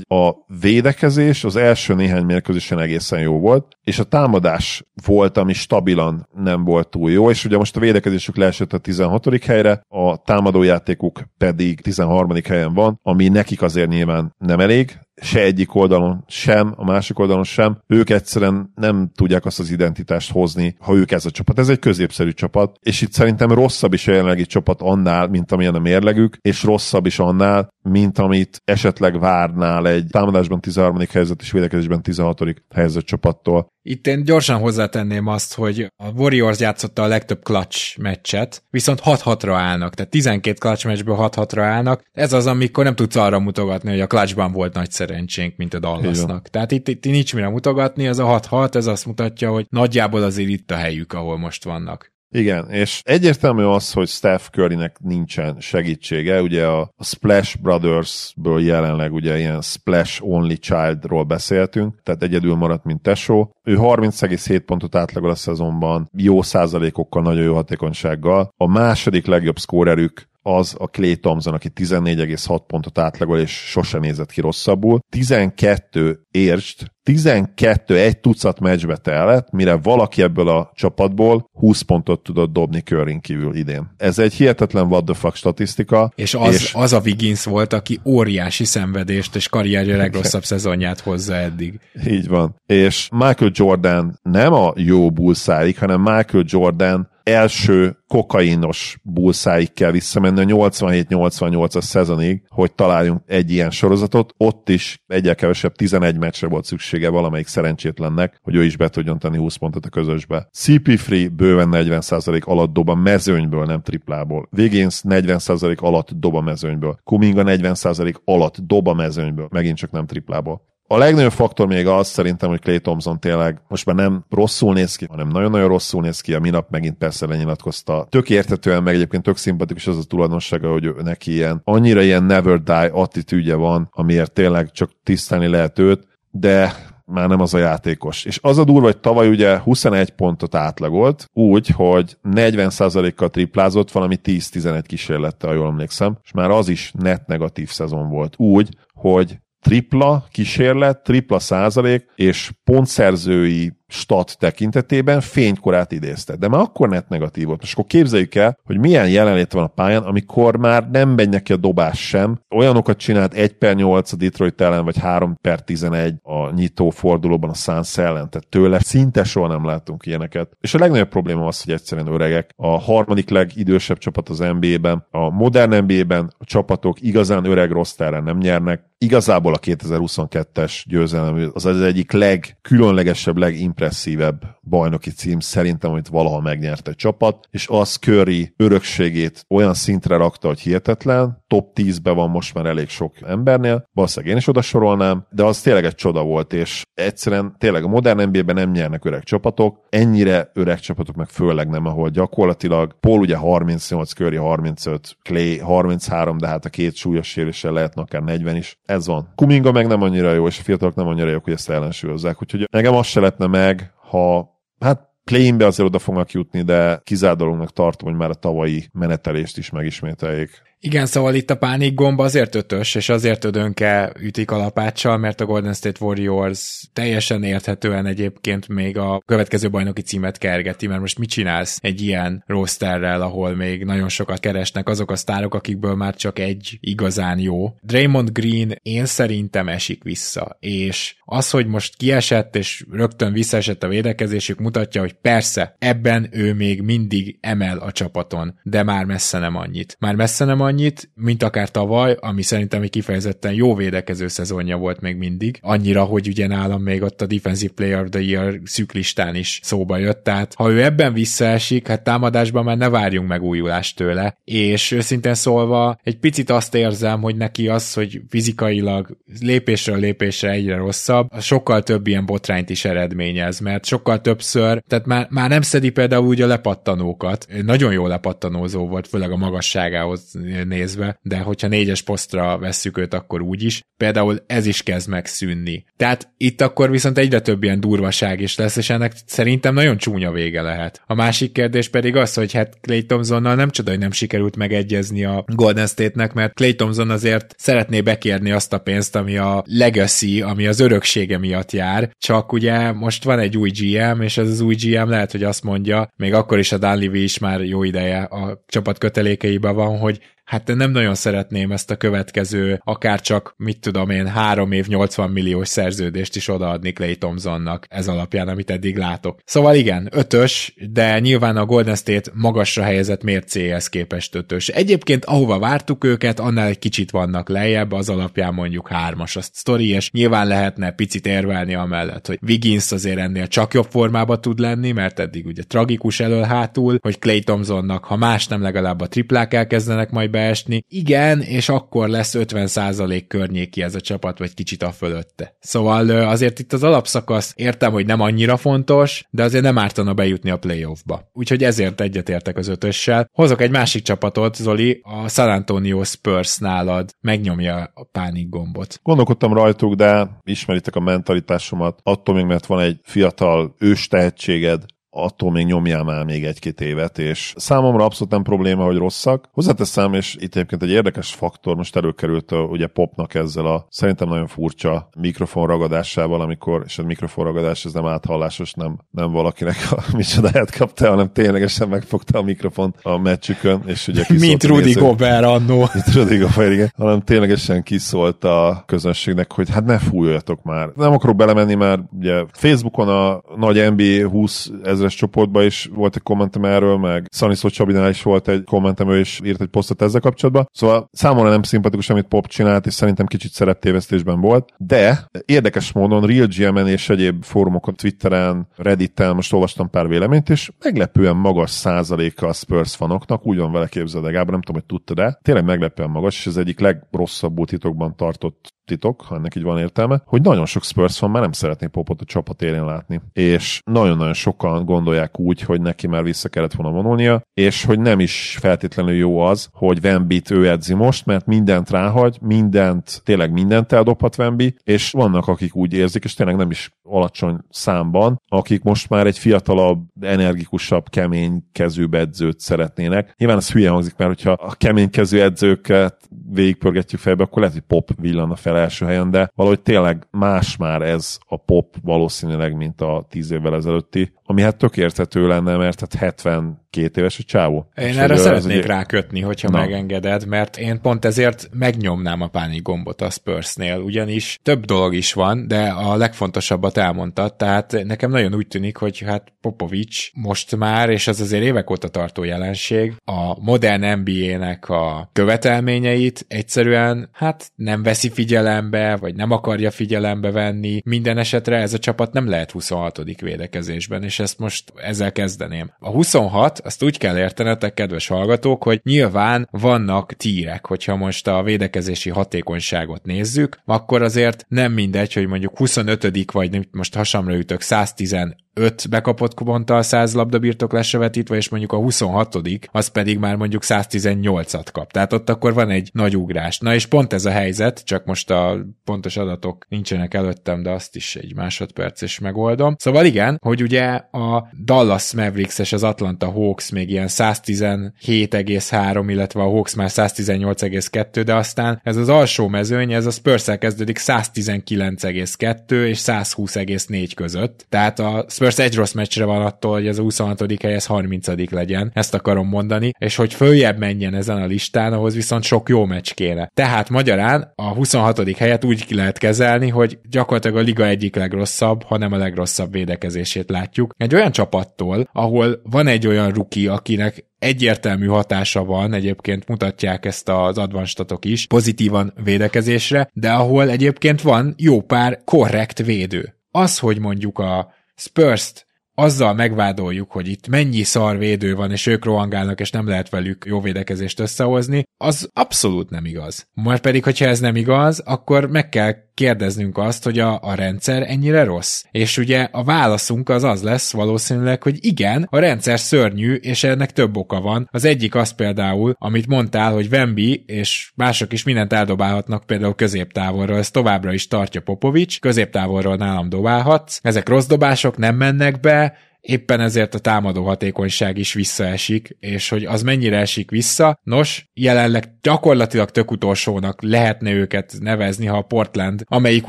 a védekezés az első néhány mérkőzésen egészen jó volt, és a támadás volt, ami stabilan nem volt túl jó, és ugye most a védekezésük leesett a 16. helyre, a támadójátékuk pedig 13. helyen van, ami nekik azért nyilván nem elég, se egyik oldalon sem, a másik oldalon sem. Ők egyszerűen nem tudják azt az identitást hozni, ha ők ez a csapat. Ez egy középszerű csapat, és itt szerintem rosszabb is a jelenlegi csapat annál, mint amilyen a mérlegük, és rosszabb is annál, mint amit esetleg várnál egy támadásban 13. helyzet és védekezésben 16. helyzet csapattól. Itt én gyorsan hozzátenném azt, hogy a Warriors játszotta a legtöbb clutch meccset, viszont 6-6-ra állnak, tehát 12 clutch meccsből 6-6-ra állnak. Ez az, amikor nem tudsz arra mutogatni, hogy a clutchban volt nagy szerencsénk, mint a Dallasnak. Tehát itt, itt nincs mire mutogatni, ez a 6-6, ez azt mutatja, hogy nagyjából azért itt a helyük, ahol most vannak. Igen, és egyértelmű az, hogy Steph Currynek nincsen segítsége, ugye a, Splash Brothers-ből jelenleg ugye ilyen Splash Only Child-ról beszéltünk, tehát egyedül maradt, mint tesó. Ő 30,7 pontot átlagol a szezonban, jó százalékokkal, nagyon jó hatékonysággal. A második legjobb szkórerük az a Clay Thompson, aki 14,6 pontot átlagol, és sose nézett ki rosszabbul. 12 érst, 12 egy tucat meccsbe tellett, mire valaki ebből a csapatból 20 pontot tudott dobni Curry kívül idén. Ez egy hihetetlen what the fuck statisztika. És az, és az a Wiggins volt, aki óriási szenvedést és karrierje legrosszabb szezonját hozza eddig. Így van. És Michael Jordan nem a jó bullszáig, hanem Michael Jordan első kokainos bulszáig kell visszamenni a 87-88-as szezonig, hogy találjunk egy ilyen sorozatot. Ott is egyel kevesebb 11 meccsre volt szüksége valamelyik szerencsétlennek, hogy ő is be tudjon tenni 20 pontot a közösbe. CP3 bőven 40% alatt dob a mezőnyből, nem triplából. Wiggins 40% alatt dob a mezőnyből. Kuminga 40% alatt dob a mezőnyből, megint csak nem triplából. A legnagyobb faktor még az szerintem, hogy Clay Thompson tényleg most már nem rosszul néz ki, hanem nagyon-nagyon rosszul néz ki. A minap megint persze lenyilatkozta. Tök értetően, meg egyébként tök szimpatikus az a tulajdonsága, hogy neki ilyen, annyira ilyen never die attitűdje van, amiért tényleg csak tisztelni lehet őt, de már nem az a játékos. És az a durva, hogy tavaly ugye 21 pontot átlagolt, úgy, hogy 40%-kal triplázott, valami 10-11 kísérlettel, jól emlékszem, és már az is net negatív szezon volt. Úgy, hogy tripla kísérlet, tripla százalék, és pontszerzői stat tekintetében fénykorát idézte. De már akkor net negatív volt. Most akkor képzeljük el, hogy milyen jelenlét van a pályán, amikor már nem megy neki a dobás sem. Olyanokat csinált 1 per 8 a Detroit ellen, vagy 3 per 11 a nyitó fordulóban a Suns ellen. Tehát tőle szinte soha nem látunk ilyeneket. És a legnagyobb probléma az, hogy egyszerűen öregek. A harmadik legidősebb csapat az NBA-ben, a modern NBA-ben a csapatok igazán öreg rosterren nem nyernek. Igazából a 2022-es győzelem az az egyik legkülönlegesebb, legimp legimpresszívebb bajnoki cím szerintem, amit valaha megnyert egy csapat, és az Curry örökségét olyan szintre rakta, hogy hihetetlen, top 10-ben van most már elég sok embernél, valószínűleg én is oda sorolnám, de az tényleg egy csoda volt, és egyszerűen tényleg a modern NBA-ben nem nyernek öreg csapatok, ennyire öreg csapatok meg főleg nem, ahol gyakorlatilag Paul ugye 38, Curry 35, Clay 33, de hát a két súlyos séréssel lehetne akár 40 is. Ez van. Kuminga meg nem annyira jó, és a fiatalok nem annyira jók, hogy ezt ellensúlyozzák. Úgyhogy nekem azt se lehetne meg, ha hát play azért oda fognak jutni, de dolognak tartom, hogy már a tavalyi menetelést is megismételjék. Igen, szóval itt a pánik gomba azért ötös, és azért ödönke ütik alapáccsal, mert a Golden State Warriors teljesen érthetően egyébként még a következő bajnoki címet kergeti, mert most mit csinálsz egy ilyen rosterrel, ahol még nagyon sokat keresnek azok a sztárok, akikből már csak egy igazán jó. Draymond Green én szerintem esik vissza, és az, hogy most kiesett, és rögtön visszaesett a védekezésük, mutatja, hogy persze, ebben ő még mindig emel a csapaton, de már messze nem annyit. Már messze nem annyit, mint akár tavaly, ami szerintem egy kifejezetten jó védekező szezonja volt még mindig, annyira, hogy ugye nálam még ott a Defensive Player of the Year szűklistán is szóba jött, tehát ha ő ebben visszaesik, hát támadásban már ne várjunk megújulást tőle, és őszintén szólva egy picit azt érzem, hogy neki az, hogy fizikailag lépésről lépésre egyre rosszabb, sokkal több ilyen botrányt is eredményez, mert sokkal többször, tehát már, már nem szedi például úgy a lepattanókat, nagyon jó lepattanózó volt, főleg a magasságához nézve, de hogyha négyes posztra vesszük őt, akkor úgy is. Például ez is kezd megszűnni. Tehát itt akkor viszont egyre több ilyen durvaság is lesz, és ennek szerintem nagyon csúnya vége lehet. A másik kérdés pedig az, hogy hát Clay Thompsonnal nem csoda, hogy nem sikerült megegyezni a Golden State-nek, mert Clay Thompson azért szeretné bekérni azt a pénzt, ami a legacy, ami az öröksége miatt jár, csak ugye most van egy új GM, és ez az új GM lehet, hogy azt mondja, még akkor is a Dan is már jó ideje a csapat kötelékeiben van, hogy hát nem nagyon szeretném ezt a következő, akár csak, mit tudom én, három év 80 milliós szerződést is odaadni Clay Thompsonnak ez alapján, amit eddig látok. Szóval igen, ötös, de nyilván a Golden State magasra helyezett mércéhez képest ötös. Egyébként ahova vártuk őket, annál egy kicsit vannak lejjebb, az alapján mondjuk hármas a sztori, és nyilván lehetne picit érvelni amellett, hogy Wiggins azért ennél csak jobb formába tud lenni, mert eddig ugye tragikus elől hátul, hogy Clay Thompsonnak, ha más nem legalább a triplák elkezdenek majd be beesni. Igen, és akkor lesz 50% környéki ez a csapat, vagy kicsit a fölötte. Szóval azért itt az alapszakasz értem, hogy nem annyira fontos, de azért nem ártana bejutni a playoffba. Úgyhogy ezért egyetértek az ötössel. Hozok egy másik csapatot, Zoli, a San Antonio Spurs nálad megnyomja a pánik gombot. Gondolkodtam rajtuk, de ismeritek a mentalitásomat. Attól még, mert van egy fiatal ős tehetséged, attól még nyomjál már még egy-két évet, és számomra abszolút nem probléma, hogy rosszak. Hozzáteszem, és itt egyébként egy érdekes faktor, most előkerült a, ugye popnak ezzel a szerintem nagyon furcsa mikrofon ragadásával, amikor, és a mikrofon ragadás ez nem áthallásos, nem, nem valakinek a micsodáját kapta, hanem ténylegesen megfogta a mikrofont a meccsükön, és ugye Mint Rudy Gobert annó. Mint Rudy Gobert, igen. Hanem ténylegesen kiszólt a közönségnek, hogy hát ne fújjatok már. Nem akarok belemenni, mert ugye Facebookon a nagy NBA 20 ez ezres csoportban is volt egy kommentem erről, meg Szaniszó Csabinál is volt egy kommentem, ő is írt egy posztot ezzel kapcsolatban. Szóval számomra nem szimpatikus, amit Pop csinált, és szerintem kicsit szereptévesztésben volt, de érdekes módon Real GM-en és egyéb fórumokon, Twitteren, Reddit-tel most olvastam pár véleményt, és meglepően magas százaléka a Spurs fanoknak, úgy van vele képzeld, Gábor, nem tudom, hogy tudta, de tényleg meglepően magas, és ez egyik legrosszabbul titokban tartott titok, ha ennek így van értelme, hogy nagyon sok Spurs fan már nem szeretné Popot a csapat élén látni. És nagyon-nagyon sokan gondolják úgy, hogy neki már vissza kellett volna vonulnia, és hogy nem is feltétlenül jó az, hogy Wembit ő edzi most, mert mindent ráhagy, mindent, tényleg mindent eldobhat Wemby, és vannak, akik úgy érzik, és tényleg nem is alacsony számban, akik most már egy fiatalabb, energikusabb, kemény kezűbb edzőt szeretnének. Nyilván ez hülye hangzik, mert hogyha a kemény kezű edzőket végigpörgetjük fejbe, akkor lehet, hogy pop villan a fel első helyen, de valahogy tényleg más már ez a pop valószínűleg, mint a tíz évvel ezelőtti, ami hát tök érthető lenne, mert hát 70 két éves a csávó. Én és erre szeretnék egy... rákötni, hogyha Na. megengeded, mert én pont ezért megnyomnám a pánik gombot a Spursnél, ugyanis több dolog is van, de a legfontosabbat elmondtad, tehát nekem nagyon úgy tűnik, hogy hát Popovics most már, és ez azért évek óta tartó jelenség, a modern NBA-nek a követelményeit egyszerűen hát nem veszi figyelembe, vagy nem akarja figyelembe venni. Minden esetre ez a csapat nem lehet 26. védekezésben, és ezt most ezzel kezdeném. A 26 azt úgy kell értenetek, kedves hallgatók, hogy nyilván vannak tírek, hogyha most a védekezési hatékonyságot nézzük, akkor azért nem mindegy, hogy mondjuk 25 vagy most hasamra ütök 115 5 bekapott ponttal 100 labda birtoklásra vetítve, és mondjuk a 26 az pedig már mondjuk 118-at kap. Tehát ott akkor van egy nagy ugrás. Na és pont ez a helyzet, csak most a pontos adatok nincsenek előttem, de azt is egy másodperc is megoldom. Szóval igen, hogy ugye a Dallas Mavericks és az Atlanta Hawks még ilyen 117,3, illetve a Hawks már 118,2, de aztán ez az alsó mezőny, ez a spurs kezdődik 119,2 és 120,4 között. Tehát a Spurs egy rossz meccsre van attól, hogy ez a 26. hely, ez 30. legyen. Ezt akarom mondani. És hogy följebb menjen ezen a listán, ahhoz viszont sok jó meccs kéne. Tehát magyarán a 26. helyet úgy ki lehet kezelni, hogy gyakorlatilag a liga egyik legrosszabb, hanem a legrosszabb védekezését látjuk. Egy olyan csapattól, ahol van egy olyan ruki, akinek egyértelmű hatása van, egyébként mutatják ezt az advanstatok is, pozitívan védekezésre, de ahol egyébként van jó pár korrekt védő. Az, hogy mondjuk a Spurs-t azzal megvádoljuk, hogy itt mennyi szar védő van, és ők rohangálnak, és nem lehet velük jó védekezést összehozni, az abszolút nem igaz. Majd pedig, hogyha ez nem igaz, akkor meg kell kérdeznünk azt, hogy a, a rendszer ennyire rossz. És ugye a válaszunk az az lesz valószínűleg, hogy igen, a rendszer szörnyű, és ennek több oka van. Az egyik az például, amit mondtál, hogy Wemby és mások is mindent eldobálhatnak például középtávolról, ez továbbra is tartja Popovics, középtávolról nálam dobálhatsz, ezek rossz dobások, nem mennek be, éppen ezért a támadó hatékonyság is visszaesik, és hogy az mennyire esik vissza. Nos, jelenleg gyakorlatilag tök utolsónak lehetne őket nevezni, ha a Portland, amelyik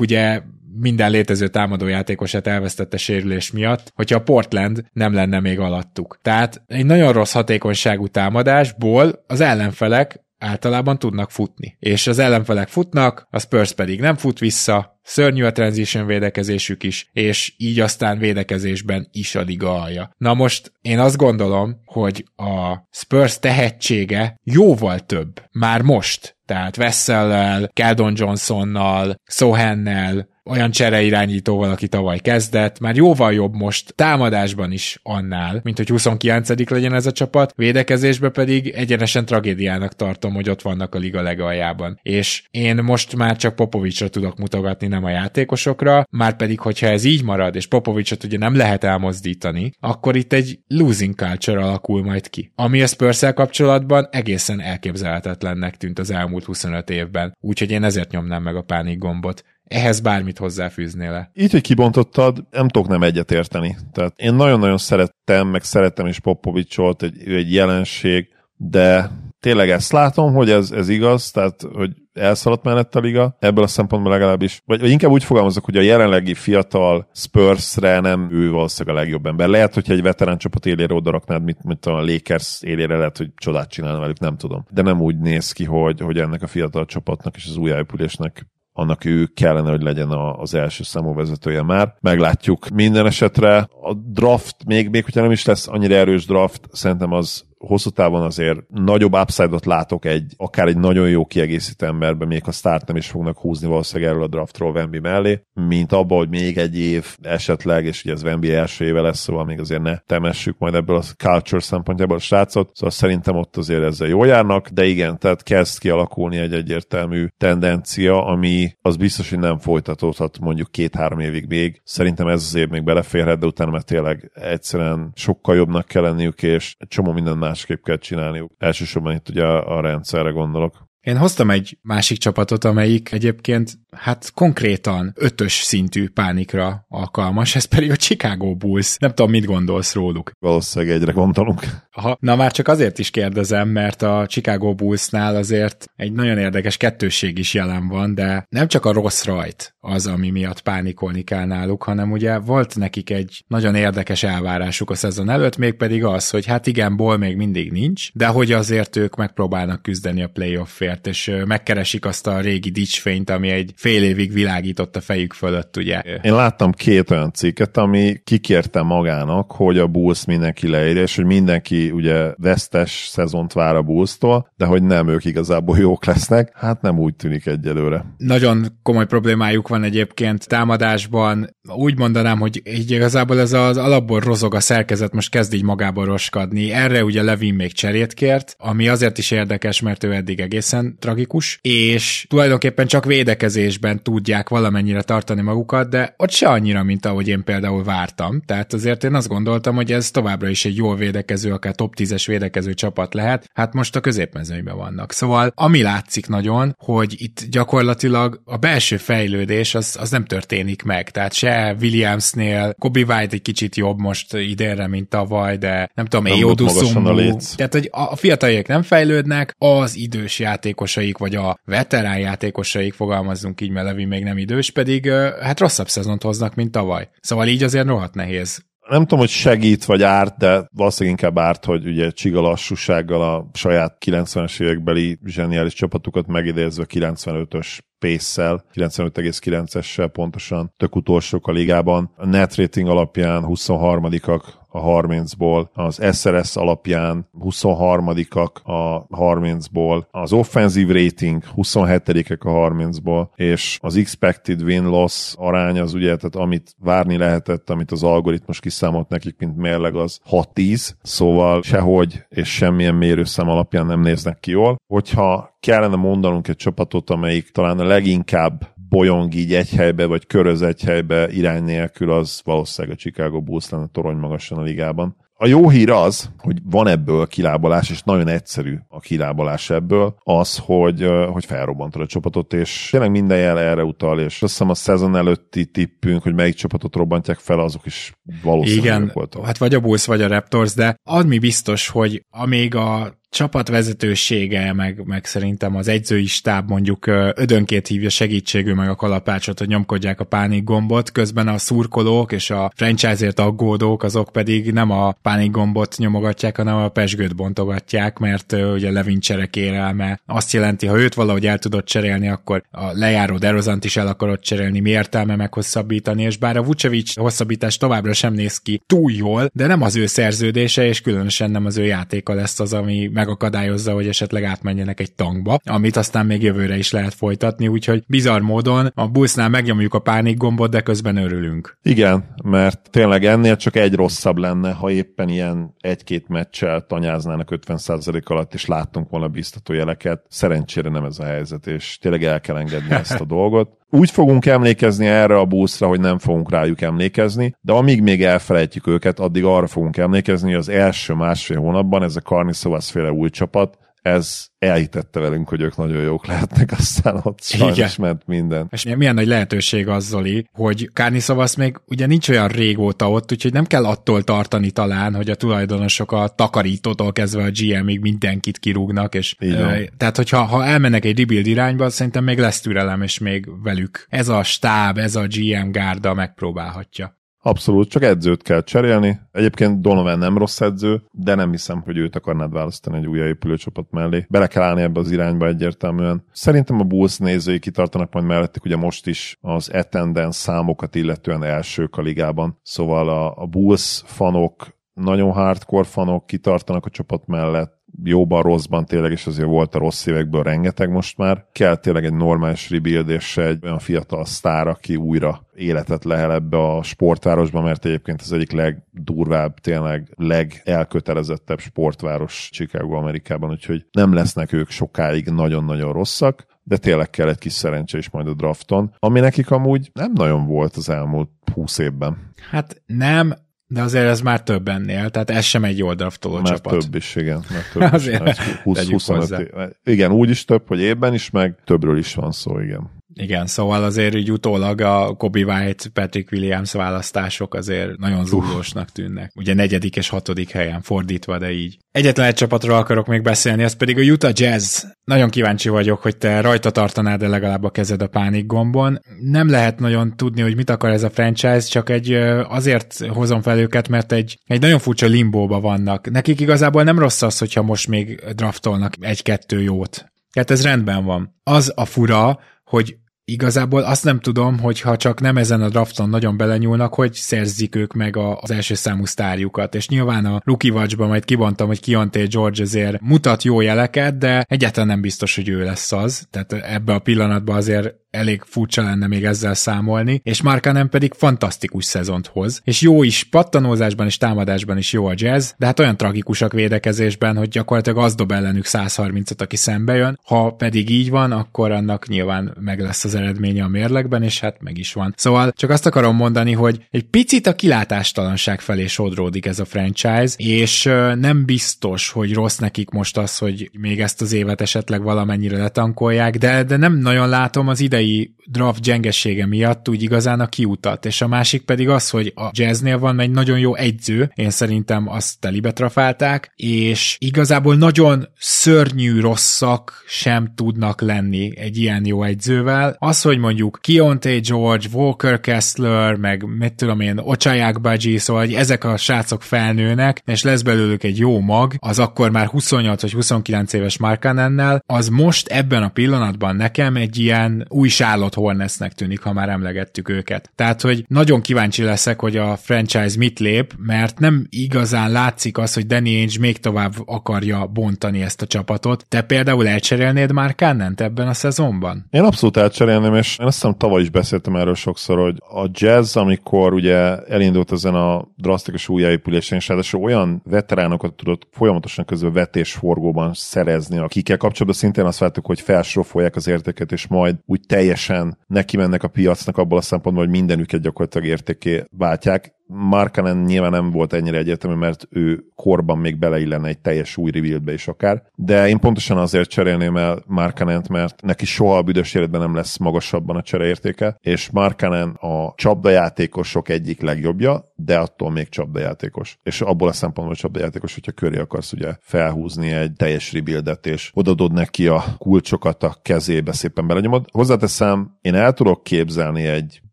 ugye minden létező támadójátékosát elvesztette sérülés miatt, hogyha a Portland nem lenne még alattuk. Tehát egy nagyon rossz hatékonyságú támadásból az ellenfelek általában tudnak futni. És az ellenfelek futnak, a Spurs pedig nem fut vissza, szörnyű a transition védekezésük is, és így aztán védekezésben is a liga alja. Na most én azt gondolom, hogy a Spurs tehetsége jóval több. Már most. Tehát Vessellel, Keldon Johnsonnal, Sohennel, olyan csereirányítóval, aki tavaly kezdett, már jóval jobb most támadásban is annál, mint hogy 29 legyen ez a csapat, védekezésben pedig egyenesen tragédiának tartom, hogy ott vannak a liga legaljában. És én most már csak Popovicsra tudok mutogatni, nem a játékosokra, már pedig, hogyha ez így marad, és Popovicsot ugye nem lehet elmozdítani, akkor itt egy losing culture alakul majd ki. Ami a spurs kapcsolatban egészen elképzelhetetlennek tűnt az elmúlt 25 évben, úgyhogy én ezért nyomnám meg a pánik gombot ehhez bármit hozzáfűznél le. Így, hogy kibontottad, nem tudok nem egyet érteni. Tehát én nagyon-nagyon szerettem, meg szerettem is Popovicsot, egy, ő egy jelenség, de tényleg ezt látom, hogy ez, ez igaz, tehát hogy elszaladt mellett a liga, ebből a szempontból legalábbis, vagy, vagy inkább úgy fogalmazok, hogy a jelenlegi fiatal Spursre nem ő valószínűleg a legjobb ember. Lehet, hogyha egy veterán csapat élére odaraknád, mint, mint a Lakers élére, lehet, hogy csodát csinálna velük, nem tudom. De nem úgy néz ki, hogy, hogy ennek a fiatal csapatnak és az újjáépülésnek annak ő kellene, hogy legyen a, az első számú vezetője már. Meglátjuk minden esetre. A draft, még, még hogyha nem is lesz annyira erős draft, szerintem az hosszú távon azért nagyobb upside-ot látok egy, akár egy nagyon jó kiegészítő emberben, még a start nem is fognak húzni valószínűleg erről a draftról Wemby mellé, mint abba, hogy még egy év esetleg, és ugye ez Wemby első éve lesz, szóval még azért ne temessük majd ebből a culture szempontjából a srácot, szóval szerintem ott azért ezzel jól járnak, de igen, tehát kezd kialakulni egy egyértelmű tendencia, ami az biztos, hogy nem folytatódhat mondjuk két-három évig még. Szerintem ez az év még beleférhet, de utána mert tényleg egyszerűen sokkal jobbnak kell lenniük, és csomó minden másképp kell csinálniuk. Elsősorban itt ugye a, a rendszerre gondolok. Én hoztam egy másik csapatot, amelyik egyébként hát konkrétan ötös szintű pánikra alkalmas, ez pedig a Chicago Bulls. Nem tudom, mit gondolsz róluk. Valószínűleg egyre gondolunk. Aha, na már csak azért is kérdezem, mert a Chicago Bullsnál azért egy nagyon érdekes kettősség is jelen van, de nem csak a rossz rajt az, ami miatt pánikolni kell náluk, hanem ugye volt nekik egy nagyon érdekes elvárásuk a szezon előtt, mégpedig az, hogy hát igen, ból még mindig nincs, de hogy azért ők megpróbálnak küzdeni a playoffért, és megkeresik azt a régi dicsfényt, ami egy fél évig világított a fejük fölött, ugye. Én láttam két olyan cikket, ami kikérte magának, hogy a Bulls mindenki leírja, és hogy mindenki ugye vesztes szezont vár a Bulls-tól, de hogy nem ők igazából jók lesznek, hát nem úgy tűnik egyelőre. Nagyon komoly problémájuk van egyébként támadásban. Úgy mondanám, hogy igazából ez az alapból rozog a szerkezet, most kezd így magába roskadni. Erre ugye Levin még cserét kért, ami azért is érdekes, mert ő eddig egészen egészen tragikus, és tulajdonképpen csak védekezésben tudják valamennyire tartani magukat, de ott se annyira, mint ahogy én például vártam. Tehát azért én azt gondoltam, hogy ez továbbra is egy jól védekező, akár top 10-es védekező csapat lehet. Hát most a középmezőnyben vannak. Szóval ami látszik nagyon, hogy itt gyakorlatilag a belső fejlődés az, az nem történik meg. Tehát se Williamsnél, Kobe White egy kicsit jobb most idénre, mint tavaly, de nem tudom, Eodusumbu. Tehát, hogy a fiataliak nem fejlődnek, az idős játékosaik, vagy a veterán játékosaik, fogalmazzunk így, mert Levi még nem idős, pedig hát rosszabb szezont hoznak, mint tavaly. Szóval így azért rohadt nehéz nem tudom, hogy segít vagy árt, de valószínűleg inkább árt, hogy ugye csiga lassúsággal a saját 90-es évekbeli zseniális csapatukat megidézve 95-ös pace 95,9-essel pontosan, tök utolsók a ligában. A net rating alapján 23-ak a 30-ból, az SRS alapján 23-ak a 30-ból, az offensive rating 27-ek a 30-ból, és az expected win-loss arány az ugye, tehát amit várni lehetett, amit az algoritmus kiszámolt nekik, mint mérleg, az 6-10, szóval sehogy és semmilyen mérőszám alapján nem néznek ki jól. Hogyha kellene mondanunk egy csapatot, amelyik talán a leginkább bolyong így egy helybe, vagy köröz egy helybe irány nélkül, az valószínűleg a Chicago Bulls lenne torony magasan a ligában. A jó hír az, hogy van ebből kilábalás, és nagyon egyszerű a kilábalás ebből, az, hogy, hogy felrobbantod a csapatot, és tényleg minden jel erre utal, és azt hiszem a szezon előtti tippünk, hogy melyik csapatot robbantják fel, azok is valószínűleg Igen, voltak. hát vagy a Bulls, vagy a Raptors, de admi biztos, hogy amíg a csapatvezetősége, meg, meg szerintem az edzői stáb mondjuk ödönkét hívja segítségül meg a kalapácsot, hogy nyomkodják a pánik gombot, közben a szurkolók és a franchise-ért aggódók, azok pedig nem a pánik gombot nyomogatják, hanem a pesgőt bontogatják, mert ugye Levin cserekérelme azt jelenti, ha őt valahogy el tudod cserélni, akkor a lejáró Derozant is el akarod cserélni, mi értelme meghosszabbítani, és bár a Vucevic hosszabbítás továbbra sem néz ki túl jól, de nem az ő szerződése, és különösen nem az ő játéka lesz az, ami megakadályozza, hogy esetleg átmenjenek egy tankba, amit aztán még jövőre is lehet folytatni, úgyhogy bizarr módon a busznál megnyomjuk a pánik gombot, de közben örülünk. Igen, mert tényleg ennél csak egy rosszabb lenne, ha éppen ilyen egy-két meccsel tanyáznának 50% alatt, és láttunk volna biztató jeleket. Szerencsére nem ez a helyzet, és tényleg el kell engedni ezt a dolgot úgy fogunk emlékezni erre a buszra, hogy nem fogunk rájuk emlékezni, de amíg még elfelejtjük őket, addig arra fogunk emlékezni, hogy az első másfél hónapban ez a Karniszovas féle új csapat ez elhitette velünk, hogy ők nagyon jók lehetnek, aztán ott sajnos Igen. ment minden. És milyen nagy lehetőség az, Zoli, hogy Kárni Szavasz még ugye nincs olyan régóta ott, úgyhogy nem kell attól tartani talán, hogy a tulajdonosok a takarítótól kezdve a GM-ig mindenkit kirúgnak, és ö, tehát hogyha ha elmennek egy rebuild irányba, szerintem még lesz türelem, és még velük ez a stáb, ez a GM gárda megpróbálhatja. Abszolút, csak edzőt kell cserélni. Egyébként Donovan nem rossz edző, de nem hiszem, hogy őt akarnád választani egy újjáépülő csapat mellé. Bele kell állni ebbe az irányba egyértelműen. Szerintem a Bulls nézői kitartanak majd mellettük, ugye most is az attendance számokat illetően elsők a ligában. Szóval a, a Bulls fanok nagyon hardcore fanok kitartanak a csapat mellett, jóban, rosszban tényleg, és azért volt a rossz évekből rengeteg most már. Kell tényleg egy normális rebuild, és egy olyan fiatal sztár, aki újra életet lehel ebbe a sportvárosba, mert egyébként az egyik legdurvább, tényleg legelkötelezettebb sportváros Chicago Amerikában, úgyhogy nem lesznek ők sokáig nagyon-nagyon rosszak, de tényleg kell egy kis szerencse is majd a drafton, ami nekik amúgy nem nagyon volt az elmúlt húsz évben. Hát nem, de azért ez már több ennél, tehát ez sem egy jól draftoló már csapat. több is, igen. Már több azért is, 20, 25 év. Igen, úgy is több, hogy évben is, meg többről is van szó, igen. Igen, szóval azért így utólag a Kobe White, Patrick Williams választások azért nagyon zúlósnak tűnnek. Ugye negyedik és hatodik helyen fordítva, de így. Egyetlen egy csapatról akarok még beszélni, ez pedig a Utah Jazz. Nagyon kíváncsi vagyok, hogy te rajta tartanád -e legalább a kezed a pánik gombon. Nem lehet nagyon tudni, hogy mit akar ez a franchise, csak egy azért hozom fel őket, mert egy, egy nagyon furcsa limbóba vannak. Nekik igazából nem rossz az, hogyha most még draftolnak egy-kettő jót. Tehát ez rendben van. Az a fura, hogy igazából azt nem tudom, hogy ha csak nem ezen a drafton nagyon belenyúlnak, hogy szerzik ők meg az első számú sztárjukat, és nyilván a Rookie Watch-ban majd kivontam, hogy Kionté George azért mutat jó jeleket, de egyáltalán nem biztos, hogy ő lesz az, tehát ebbe a pillanatban azért elég furcsa lenne még ezzel számolni, és Markanen pedig fantasztikus szezont hoz, és jó is, pattanózásban és támadásban is jó a jazz, de hát olyan tragikusak védekezésben, hogy gyakorlatilag az dob ellenük 130-at, aki szembe jön, ha pedig így van, akkor annak nyilván meg lesz az eredménye a mérlegben, és hát meg is van. Szóval csak azt akarom mondani, hogy egy picit a kilátástalanság felé sodródik ez a franchise, és nem biztos, hogy rossz nekik most az, hogy még ezt az évet esetleg valamennyire letankolják, de, de nem nagyon látom az idei draft gyengessége miatt úgy igazán a kiutat, és a másik pedig az, hogy a jazznél van egy nagyon jó egyző, én szerintem azt telibe trafálták, és igazából nagyon szörnyű rosszak sem tudnak lenni egy ilyen jó egyzővel. Az, hogy mondjuk Kionte George, Walker Kessler, meg mit tudom én, Ocsaják Baji, szóval hogy ezek a srácok felnőnek, és lesz belőlük egy jó mag, az akkor már 28 vagy 29 éves Markanennel, az most ebben a pillanatban nekem egy ilyen új Charlotte Hornetsnek tűnik, ha már emlegettük őket. Tehát, hogy nagyon kíváncsi leszek, hogy a franchise mit lép, mert nem igazán látszik az, hogy Danny Ainge még tovább akarja bontani ezt a csapatot. Te például elcserélnéd már Cannent ebben a szezonban? Én abszolút elcserélném, és én azt hiszem tavaly is beszéltem erről sokszor, hogy a jazz, amikor ugye elindult ezen a drasztikus újjáépülésen, és ráadásul olyan veteránokat tudott folyamatosan közben vetésforgóban szerezni, akikkel kapcsolatban szintén azt vártuk, hogy felsrofolják az értéket, és majd úgy teljesen neki mennek a piacnak abból a szempontból, hogy mindenüket gyakorlatilag értéké váltják. Markanen nyilván nem volt ennyire egyértelmű, mert ő korban még beleillene egy teljes új revealbe is akár, de én pontosan azért cserélném el Markanent, mert neki soha a büdös életben nem lesz magasabban a csereértéke, és Markanen a csapdajátékosok egyik legjobbja, de attól még csapdajátékos. És abból a szempontból csapdajátékos, hogyha köré akarsz ugye felhúzni egy teljes rebuildet, és odadod neki a kulcsokat a kezébe szépen belenyomod. Hozzáteszem, én el tudok képzelni egy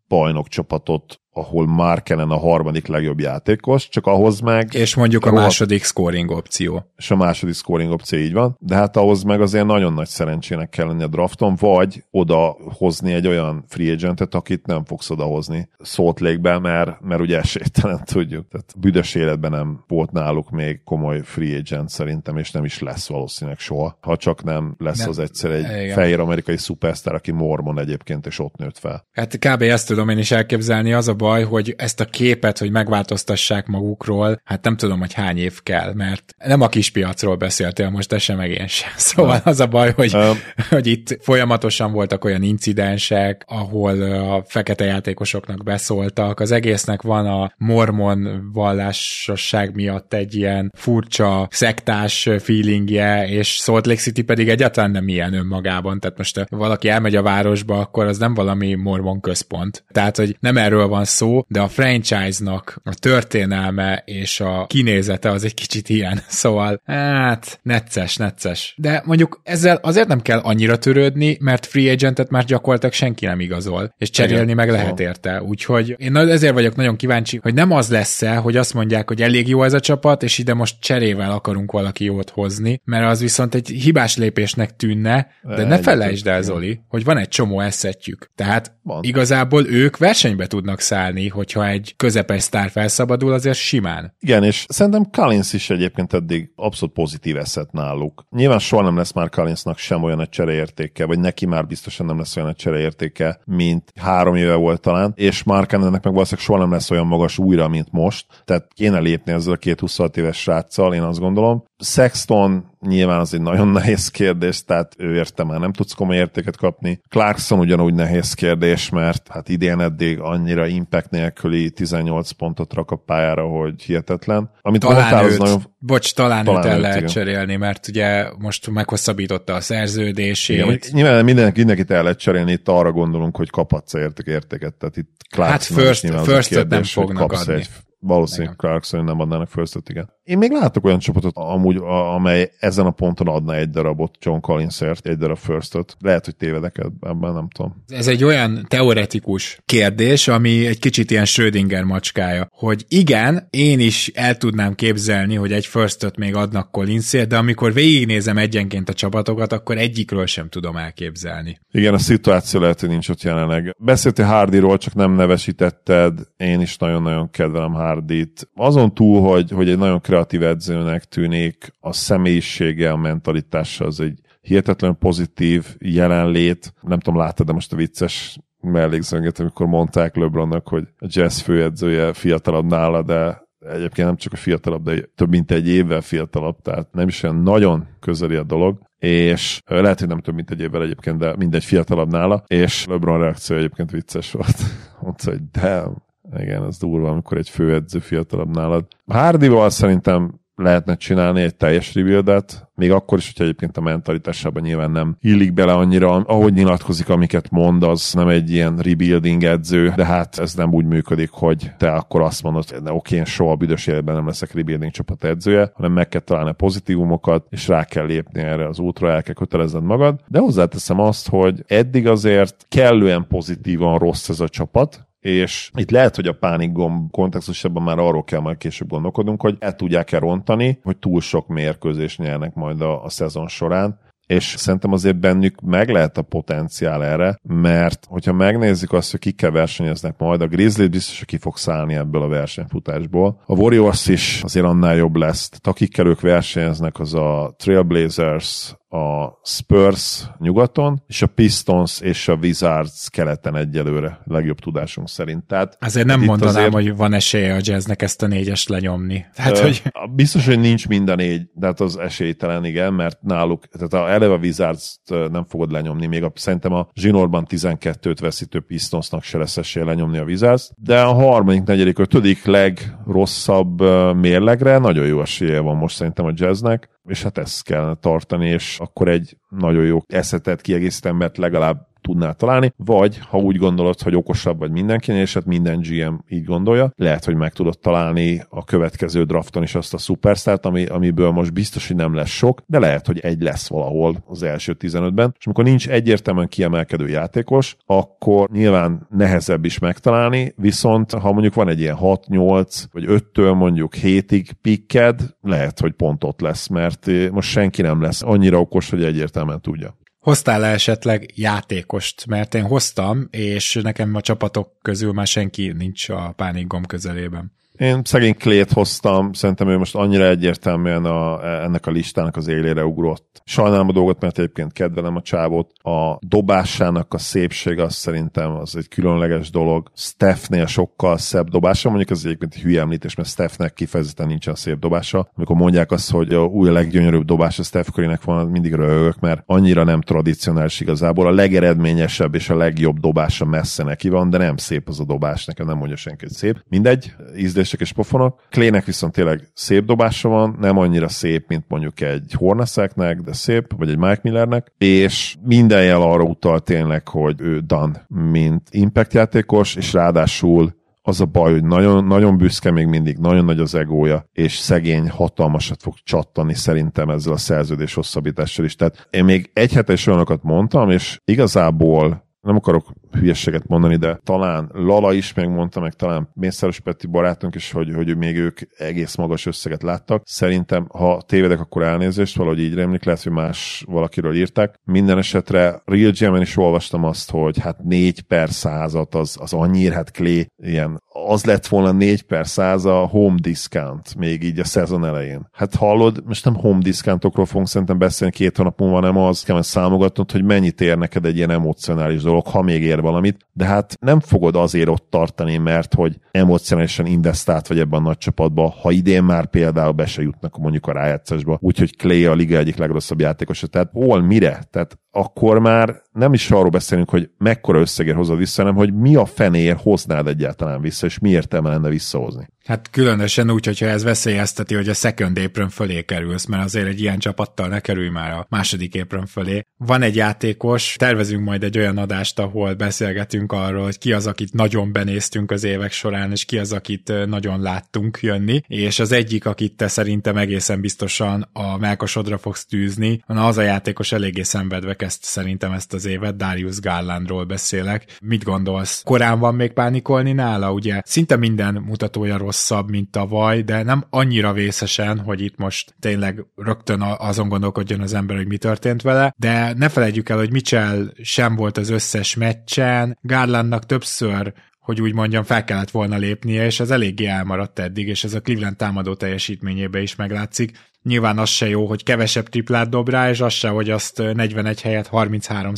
bajnok csapatot ahol Markenen a harmadik legjobb játékos, csak ahhoz meg... És mondjuk a második scoring opció. És a második scoring opció így van, de hát ahhoz meg azért nagyon nagy szerencsének kell lenni a drafton, vagy oda hozni egy olyan free agentet, akit nem fogsz odahozni Salt Lake-be, mert, mert ugye esélytelen tudjuk. Tehát büdös életben nem volt náluk még komoly free agent szerintem, és nem is lesz valószínűleg soha, ha csak nem lesz nem. az egyszer egy Igen. fehér amerikai szupersztár, aki mormon egyébként, és ott nőtt fel. Hát kb. ezt tudom én is elképzelni, az a baj, hogy ezt a képet, hogy megváltoztassák magukról, hát nem tudom, hogy hány év kell, mert nem a kispiacról beszéltél most, de sem meg én sem. Szóval az a baj, hogy, um. hogy itt folyamatosan voltak olyan incidensek, ahol a fekete játékosoknak beszóltak. Az egésznek van a mormon vallásosság miatt egy ilyen furcsa szektás feelingje, és Salt Lake City pedig egyáltalán nem ilyen önmagában. Tehát most valaki elmegy a városba, akkor az nem valami mormon központ. Tehát, hogy nem erről van szó, de a franchise-nak a történelme és a kinézete az egy kicsit ilyen. Szóval, hát, necces, necces. De mondjuk ezzel azért nem kell annyira törődni, mert free agentet már gyakorlatilag senki nem igazol, és cserélni Igen, meg lehet érte. Úgyhogy én ezért vagyok nagyon kíváncsi, hogy nem az lesz-e, hogy azt mondják, hogy elég jó ez a csapat, és ide most cserével akarunk valaki jót hozni, mert az viszont egy hibás lépésnek tűnne, de ne felejtsd el, Zoli, hogy van egy csomó eszetjük. Tehát van. igazából ők versenybe tudnak szállni állni, hogyha egy közepes sztár felszabadul, azért simán. Igen, és szerintem Collins is egyébként eddig abszolút pozitív eszet náluk. Nyilván soha nem lesz már Collinsnak sem olyan egy csereértéke, vagy neki már biztosan nem lesz olyan egy csereértéke, mint három éve volt talán, és Mark ennek meg valószínűleg soha nem lesz olyan magas újra, mint most. Tehát kéne lépni ezzel a két 26 éves sráccal, én azt gondolom. Sexton nyilván az egy nagyon nehéz kérdés, tehát ő érte már nem tudsz komoly értéket kapni. Clarkson ugyanúgy nehéz kérdés, mert hát idén eddig annyira impact nélküli 18 pontot rak a pályára, hogy hihetetlen. Amit talán mondtál, őt, az nagyon... Bocs, talán, talán őt el őt, lehet igen. cserélni, mert ugye most meghosszabbította a szerződését. Igen, nyilván mindenki, mindenkit el lehet cserélni, itt arra gondolunk, hogy kaphatsz érték értéket, tehát itt Clarkson hát first, first kérdés, nem fognak adni. Egy Valószínűleg Clarkson nem adnának first igen. Én még látok olyan csapatot amúgy, amely ezen a ponton adna egy darabot John Collinsért, egy darab first Lehet, hogy tévedek ebben, nem tudom. Ez egy olyan teoretikus kérdés, ami egy kicsit ilyen Schrödinger macskája, hogy igen, én is el tudnám képzelni, hogy egy first még adnak Collinsért, de amikor végignézem egyenként a csapatokat, akkor egyikről sem tudom elképzelni. Igen, a szituáció lehet, hogy nincs ott jelenleg. Beszéltél Hardyról, csak nem nevesítetted. Én is nagyon-nagyon kedvelem Hardy Hardit. Azon túl, hogy, hogy egy nagyon kreatív edzőnek tűnik, a személyisége, a mentalitása az egy hihetetlen pozitív jelenlét. Nem tudom, láttad de most a vicces mellékszönget, amikor mondták LeBronnak, hogy a jazz főedzője fiatalabb nála, de egyébként nem csak a fiatalabb, de több mint egy évvel fiatalabb, tehát nem is olyan nagyon közeli a dolog, és lehet, hogy nem több mint egy évvel egyébként, de mindegy fiatalabb nála, és LeBron reakció egyébként vicces volt. Mondta, hogy de igen, ez durva, amikor egy főedző fiatalabb nálad. Hardyval szerintem lehetne csinálni egy teljes rebuildet, még akkor is, hogyha egyébként a mentalitásában nyilván nem illik bele annyira, ahogy nyilatkozik, amiket mond, az nem egy ilyen rebuilding edző, de hát ez nem úgy működik, hogy te akkor azt mondod, hogy oké, okay, én soha büdös életben nem leszek rebuilding csapat edzője, hanem meg kell találni a pozitívumokat, és rá kell lépni erre az útra, el kell kötelezned magad. De hozzáteszem azt, hogy eddig azért kellően pozitívan rossz ez a csapat, és itt lehet, hogy a pánikgomb kontextusában már arról kell majd később gondolkodnunk, hogy el tudják-e rontani, hogy túl sok mérkőzés nyernek majd a, a szezon során, és szerintem azért bennük meg lehet a potenciál erre, mert hogyha megnézzük azt, hogy kikkel versenyeznek majd, a Grizzly biztos, hogy ki fog szállni ebből a versenyfutásból. A Warriors is azért annál jobb lesz. Akikkel ők versenyeznek, az a Trailblazers, a Spurs nyugaton, és a Pistons és a Wizards keleten egyelőre, legjobb tudásunk szerint. Tehát azért nem mondanám, azért, hogy van esélye a jazznek ezt a négyest lenyomni. Tehát, ö, hogy... Biztos, hogy nincs mind a négy, de hát az esélytelen, igen, mert náluk, tehát a, eleve a Wizards nem fogod lenyomni, még a, szerintem a zsinórban 12-t veszítő Pistonsnak se lesz esélye lenyomni a Wizards, de a harmadik, negyedik, ötödik legrosszabb mérlegre nagyon jó esélye van most szerintem a jazznek, és hát ezt kellene tartani, és akkor egy nagyon jó eszetet kiegészített embert legalább tudnál találni, vagy ha úgy gondolod, hogy okosabb vagy mindenkinél, és hát minden GM így gondolja, lehet, hogy meg tudod találni a következő drafton is azt a szupersztárt, ami, amiből most biztos, hogy nem lesz sok, de lehet, hogy egy lesz valahol az első 15-ben, és amikor nincs egyértelműen kiemelkedő játékos, akkor nyilván nehezebb is megtalálni, viszont ha mondjuk van egy ilyen 6-8, vagy 5-től mondjuk 7-ig pikked, lehet, hogy pont ott lesz, mert most senki nem lesz annyira okos, hogy egyértelműen tudja. Hoztál-e esetleg játékost? Mert én hoztam, és nekem a csapatok közül már senki nincs a pánikgomb közelében. Én szegény Klét hoztam, szerintem ő most annyira egyértelműen a, ennek a listának az élére ugrott. Sajnálom a dolgot, mert egyébként kedvelem a csávot. A dobásának a szépség az szerintem az egy különleges dolog. Stephnél sokkal szebb dobása, mondjuk ez egyébként egy hülye említés, mert Stephnek kifejezetten nincsen szép dobása. Amikor mondják azt, hogy a új leggyönyörűbb dobás a Steph Currynek van, mindig röhögök, mert annyira nem tradicionális igazából. A legeredményesebb és a legjobb dobása messze neki van, de nem szép az a dobás, nekem nem mondja senki, hogy szép. Mindegy, ízlés lövések és pofonok. Klének viszont tényleg szép dobása van, nem annyira szép, mint mondjuk egy Hornaceknek, de szép, vagy egy Mike Millernek, és minden jel arra utal tényleg, hogy ő Dan, mint impact játékos, és ráadásul az a baj, hogy nagyon, nagyon büszke még mindig, nagyon nagy az egója, és szegény hatalmasat fog csattani szerintem ezzel a szerződés hosszabbítással is. Tehát én még egy hete is olyanokat mondtam, és igazából nem akarok hülyességet mondani, de talán Lala is megmondta, meg talán Mészáros Peti barátunk is, hogy, hogy még ők egész magas összeget láttak. Szerintem, ha tévedek, akkor elnézést, valahogy így remlik, lehet, hogy más valakiről írták. Minden esetre Real gm is olvastam azt, hogy hát 4 per százat az, az annyira, hát Clay ilyen, az lett volna 4 per száz a home discount, még így a szezon elején. Hát hallod, most nem home discountokról fogunk szerintem beszélni két hónap múlva, nem az kell számogatnod, hogy mennyit ér neked egy ilyen emocionális dolog, ha még ér valamit, de hát nem fogod azért ott tartani, mert hogy emocionálisan investált vagy ebben a nagy csapatba, ha idén már például be se jutnak mondjuk a rájátszásba, úgyhogy Clay a liga egyik legrosszabb játékosa, tehát hol mire? Tehát akkor már nem is arról beszélünk, hogy mekkora összegért hozod vissza, hanem hogy mi a fenér hoznád egyáltalán vissza, és mi értelme lenne visszahozni. Hát különösen úgy, hogyha ez veszélyezteti, hogy a second apron fölé kerülsz, mert azért egy ilyen csapattal ne kerülj már a második apron fölé. Van egy játékos, tervezünk majd egy olyan adást, ahol beszélgetünk arról, hogy ki az, akit nagyon benéztünk az évek során, és ki az, akit nagyon láttunk jönni, és az egyik, akit te szerintem egészen biztosan a melkosodra fogsz tűzni, az a játékos eléggé szenvedve kezdte szerintem ezt az évet, Darius Garlandról beszélek. Mit gondolsz? Korán van még pánikolni nála, ugye? Szinte minden mutatója rossz rosszabb, mint tavaly, de nem annyira vészesen, hogy itt most tényleg rögtön azon gondolkodjon az ember, hogy mi történt vele, de ne felejtjük el, hogy Mitchell sem volt az összes meccsen, Garlandnak többször hogy úgy mondjam, fel kellett volna lépnie, és ez eléggé elmaradt eddig, és ez a Cleveland támadó teljesítményébe is meglátszik. Nyilván az se jó, hogy kevesebb triplát dob rá, és az se, hogy azt 41 helyett 33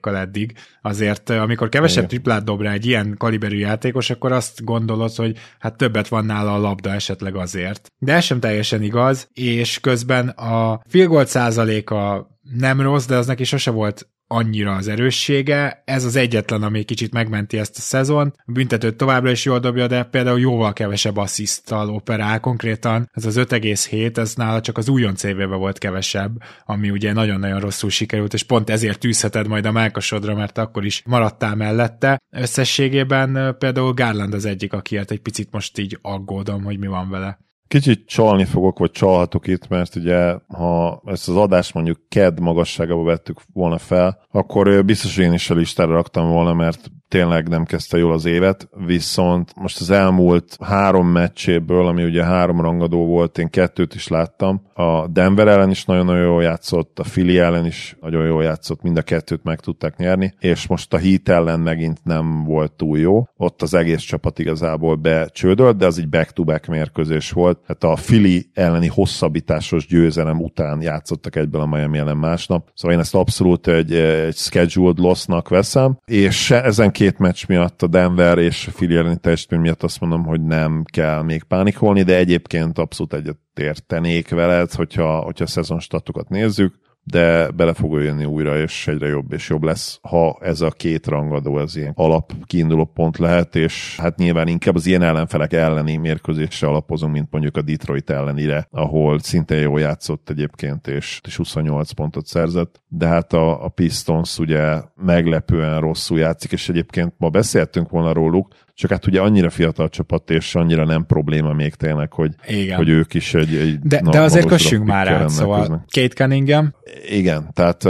kal eddig. Azért amikor kevesebb triplát dob rá egy ilyen kaliberű játékos, akkor azt gondolod, hogy hát többet van nála a labda esetleg azért. De ez sem teljesen igaz, és közben a field goal százaléka nem rossz, de az neki sose volt annyira az erőssége. Ez az egyetlen, ami kicsit megmenti ezt a szezon. A büntetőt továbbra is jól dobja, de például jóval kevesebb assziszttal operál. Konkrétan ez az 5,7, ez nála csak az újon cv volt kevesebb, ami ugye nagyon-nagyon rosszul sikerült, és pont ezért tűzheted majd a mákasodra, mert akkor is maradtál mellette. Összességében például Garland az egyik, akiért egy picit most így aggódom, hogy mi van vele. Kicsit csalni fogok, vagy csalhatok itt, mert ugye, ha ezt az adást mondjuk KED magasságába vettük volna fel, akkor biztos, én is a listára raktam volna, mert tényleg nem kezdte jól az évet, viszont most az elmúlt három meccséből, ami ugye három rangadó volt, én kettőt is láttam. A Denver ellen is nagyon-nagyon jól játszott, a Philly ellen is nagyon jól játszott, mind a kettőt meg tudták nyerni, és most a Heat ellen megint nem volt túl jó. Ott az egész csapat igazából becsődölt, de az egy back-to-back mérkőzés volt. Hát a Philly elleni hosszabbításos győzelem után játszottak egyből a Miami ellen másnap. Szóval én ezt abszolút egy, egy scheduled lossnak veszem, és ezen két meccs miatt a Denver és a Philly elleni teljesítmény miatt azt mondom, hogy nem kell még pánikolni, de egyébként abszolút egyet értenék veled, hogyha, hogyha a szezon statokat nézzük de bele fog jönni újra, és egyre jobb és jobb lesz, ha ez a két rangadó, ez ilyen alap kiinduló pont lehet, és hát nyilván inkább az ilyen ellenfelek elleni mérkőzésre alapozunk, mint mondjuk a Detroit ellenire, ahol szintén jól játszott egyébként, és, és 28 pontot szerzett, de hát a, a Pistons ugye meglepően rosszul játszik, és egyébként ma beszéltünk volna róluk, csak hát ugye annyira fiatal csapat, és annyira nem probléma még tényleg, hogy, Igen. hogy ők is egy, egy De, de azért kössünk már át, szóval Kate Cunningham. Igen, tehát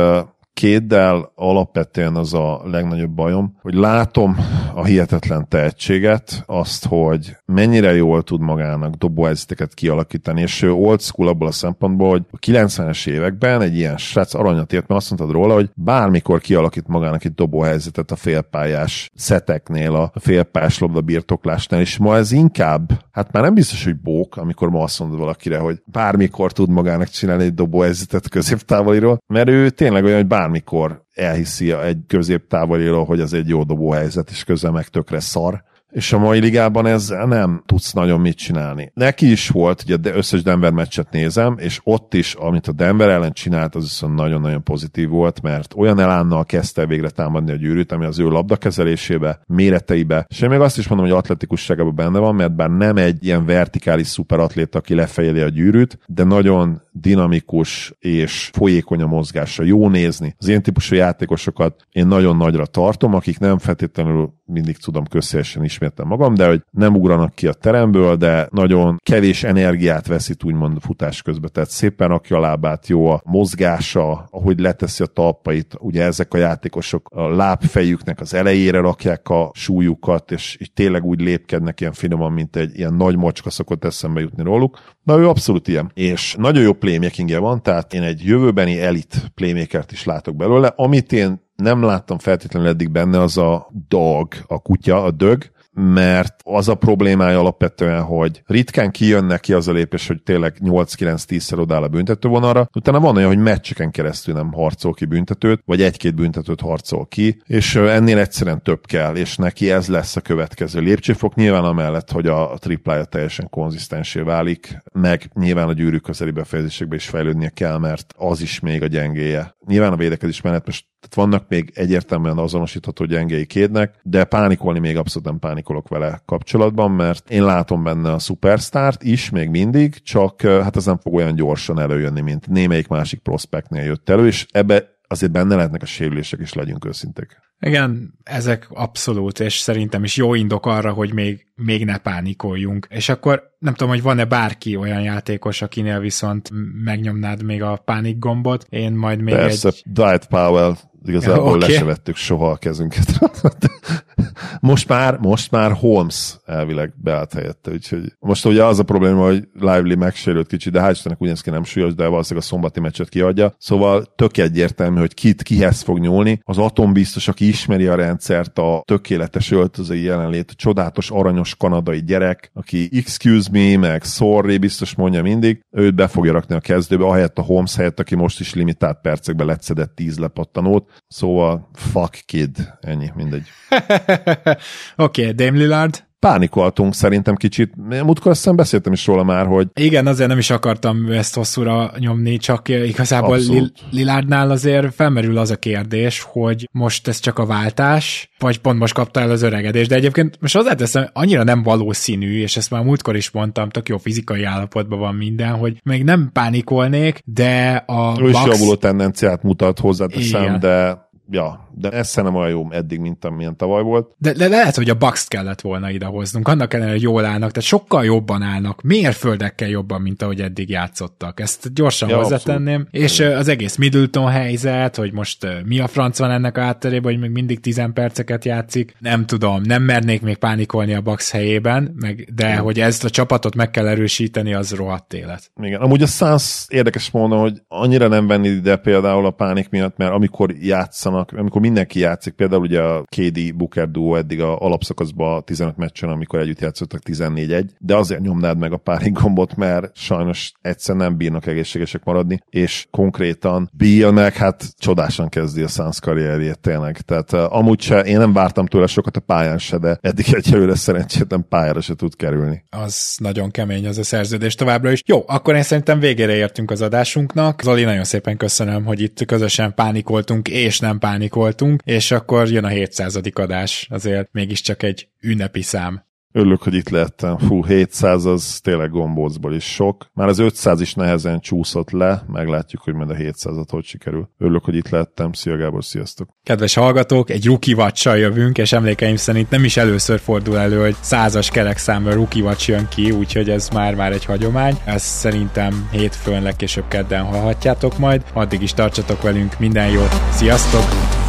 kéddel alapvetően az a legnagyobb bajom, hogy látom a hihetetlen tehetséget, azt, hogy mennyire jól tud magának dobóhelyzeteket kialakítani, és ő old school abból a szempontból, hogy a 90-es években egy ilyen srác aranyat ért, mert azt mondtad róla, hogy bármikor kialakít magának egy dobóhelyzetet a félpályás szeteknél, a félpályás labda birtoklásnál, és ma ez inkább, hát már nem biztos, hogy bók, amikor ma azt mondod valakire, hogy bármikor tud magának csinálni egy dobóhelyzetet középtávoliról, mert ő tényleg olyan, hogy bár bármikor elhiszi egy középtávoléló, hogy ez egy jó dobó helyzet, és közben meg tökre szar és a mai ligában ezzel nem tudsz nagyon mit csinálni. Neki is volt, ugye összes Denver meccset nézem, és ott is, amit a Denver ellen csinált, az viszont nagyon-nagyon pozitív volt, mert olyan elánnal kezdte végre támadni a gyűrűt, ami az ő labdakezelésébe, méreteibe, és én még azt is mondom, hogy atletikusságában benne van, mert bár nem egy ilyen vertikális szuperatléta, aki lefejeli a gyűrűt, de nagyon dinamikus és folyékony a mozgása, jó nézni. Az ilyen típusú játékosokat én nagyon nagyra tartom, akik nem feltétlenül mindig tudom közszerűen ismétem magam, de hogy nem ugranak ki a teremből, de nagyon kevés energiát veszít úgymond futás közben, tehát szépen rakja a lábát, jó a mozgása, ahogy leteszi a talpait, ugye ezek a játékosok a lábfejüknek az elejére rakják a súlyukat, és, és tényleg úgy lépkednek ilyen finoman, mint egy ilyen nagy macska szokott eszembe jutni róluk. Na ő abszolút ilyen. És nagyon jó playmakingje van, tehát én egy jövőbeni elit playmakert is látok belőle, amit én nem láttam feltétlenül eddig benne, az a dog, a kutya, a dög, mert az a problémája alapvetően, hogy ritkán kijön neki az a lépés, hogy tényleg 8-9-10-szer odáll a büntetővonalra, utána van olyan, hogy meccseken keresztül nem harcol ki büntetőt, vagy egy-két büntetőt harcol ki, és ennél egyszerűen több kell, és neki ez lesz a következő lépcsőfok, nyilván amellett, hogy a triplája teljesen konzisztensé válik, meg nyilván a gyűrű közeli befejezésekbe is fejlődnie kell, mert az is még a gyengéje. Nyilván a védekezés mellett most tehát vannak még egyértelműen azonosítható gyengéi kédnek, de pánikolni még abszolút nem pánikolok vele kapcsolatban, mert én látom benne a szupersztárt is még mindig, csak hát ez nem fog olyan gyorsan előjönni, mint némelyik másik prospektnél jött elő, és ebbe azért benne lehetnek a sérülések is, legyünk őszinték. Igen, ezek abszolút, és szerintem is jó indok arra, hogy még, még ne pánikoljunk. És akkor nem tudom, hogy van-e bárki olyan játékos, akinél viszont megnyomnád még a pánik gombot. Én majd még Persze, egy... Dwight Powell igazából okay. le se vettük soha a kezünket. most már, most már Holmes elvileg beállt helyette. Úgyhogy most ugye az a probléma, hogy Lively megsérült kicsit, de hál' Istennek ugyanezt ki nem súlyos, de valószínűleg a szombati meccset kiadja. Szóval tök egyértelmű, hogy kit kihez fog nyúlni. Az Atom biztos, aki ismeri a rendszert, a tökéletes öltözői jelenlét, a csodálatos aranyos kanadai gyerek, aki excuse me, meg sorry, biztos mondja mindig, őt be fogja rakni a kezdőbe, ahelyett a Holmes helyett, aki most is limitált percekben lecedett tíz lepattanót. Szóval fuck kid, ennyi, mindegy. Oké, okay, Dame Lillard, pánikoltunk szerintem kicsit. Múltkor azt beszéltem is róla már, hogy... Igen, azért nem is akartam ezt hosszúra nyomni, csak igazából Lil- Lilárdnál azért felmerül az a kérdés, hogy most ez csak a váltás, vagy pont most kapta el az öregedés, de egyébként most hozzáteszem, annyira nem valószínű, és ezt már múltkor is mondtam, tök jó fizikai állapotban van minden, hogy még nem pánikolnék, de a Ő is javuló tendenciát mutat hozzáteszem, de ja, de ez nem olyan jó eddig, mint amilyen tavaly volt. De, de lehet, hogy a Bucks kellett volna idehoznunk, annak ellenére, hogy jól állnak, tehát sokkal jobban állnak, mérföldekkel jobban, mint ahogy eddig játszottak. Ezt gyorsan ja, hozzátenném. Abszolút. És az egész Middleton helyzet, hogy most mi a franc van ennek a hátterében, hogy még mindig 10 perceket játszik, nem tudom, nem mernék még pánikolni a Bucks helyében, meg, de ja. hogy ezt a csapatot meg kell erősíteni, az rohadt élet. Igen, amúgy a Suns érdekes mondom, hogy annyira nem venni ide például a pánik miatt, mert amikor játszanak, amikor mindenki játszik, például ugye a KD Booker duo eddig a alapszakaszban 15 meccsen, amikor együtt játszottak 14-1, de azért nyomnád meg a párig gombot, mert sajnos egyszer nem bírnak egészségesek maradni, és konkrétan Bill meg hát csodásan kezdi a Suns karrierjét tényleg. Tehát uh, amúgy se, én nem vártam tőle sokat a pályán se, de eddig egyelőre szerencsétlen pályára se tud kerülni. Az nagyon kemény az a szerződés továbbra is. Jó, akkor én szerintem végére értünk az adásunknak. Zoli, nagyon szépen köszönöm, hogy itt közösen pánikoltunk, és nem pánikoltunk, és akkor jön a 700. adás, azért mégiscsak egy ünnepi szám. Örülök, hogy itt lettem. Fú, 700 az tényleg gombócból is sok. Már az 500 is nehezen csúszott le, meglátjuk, hogy majd a 700-at hogy sikerül. Örülök, hogy itt lettem. Szia Gábor, sziasztok! Kedves hallgatók, egy rookie vacsal jövünk, és emlékeim szerint nem is először fordul elő, hogy százas kerekszámmal rookie vacs jön ki, úgyhogy ez már-már egy hagyomány. Ezt szerintem hétfőn legkésőbb kedden hallhatjátok majd. Addig is tartsatok velünk, minden jót, sziasztok!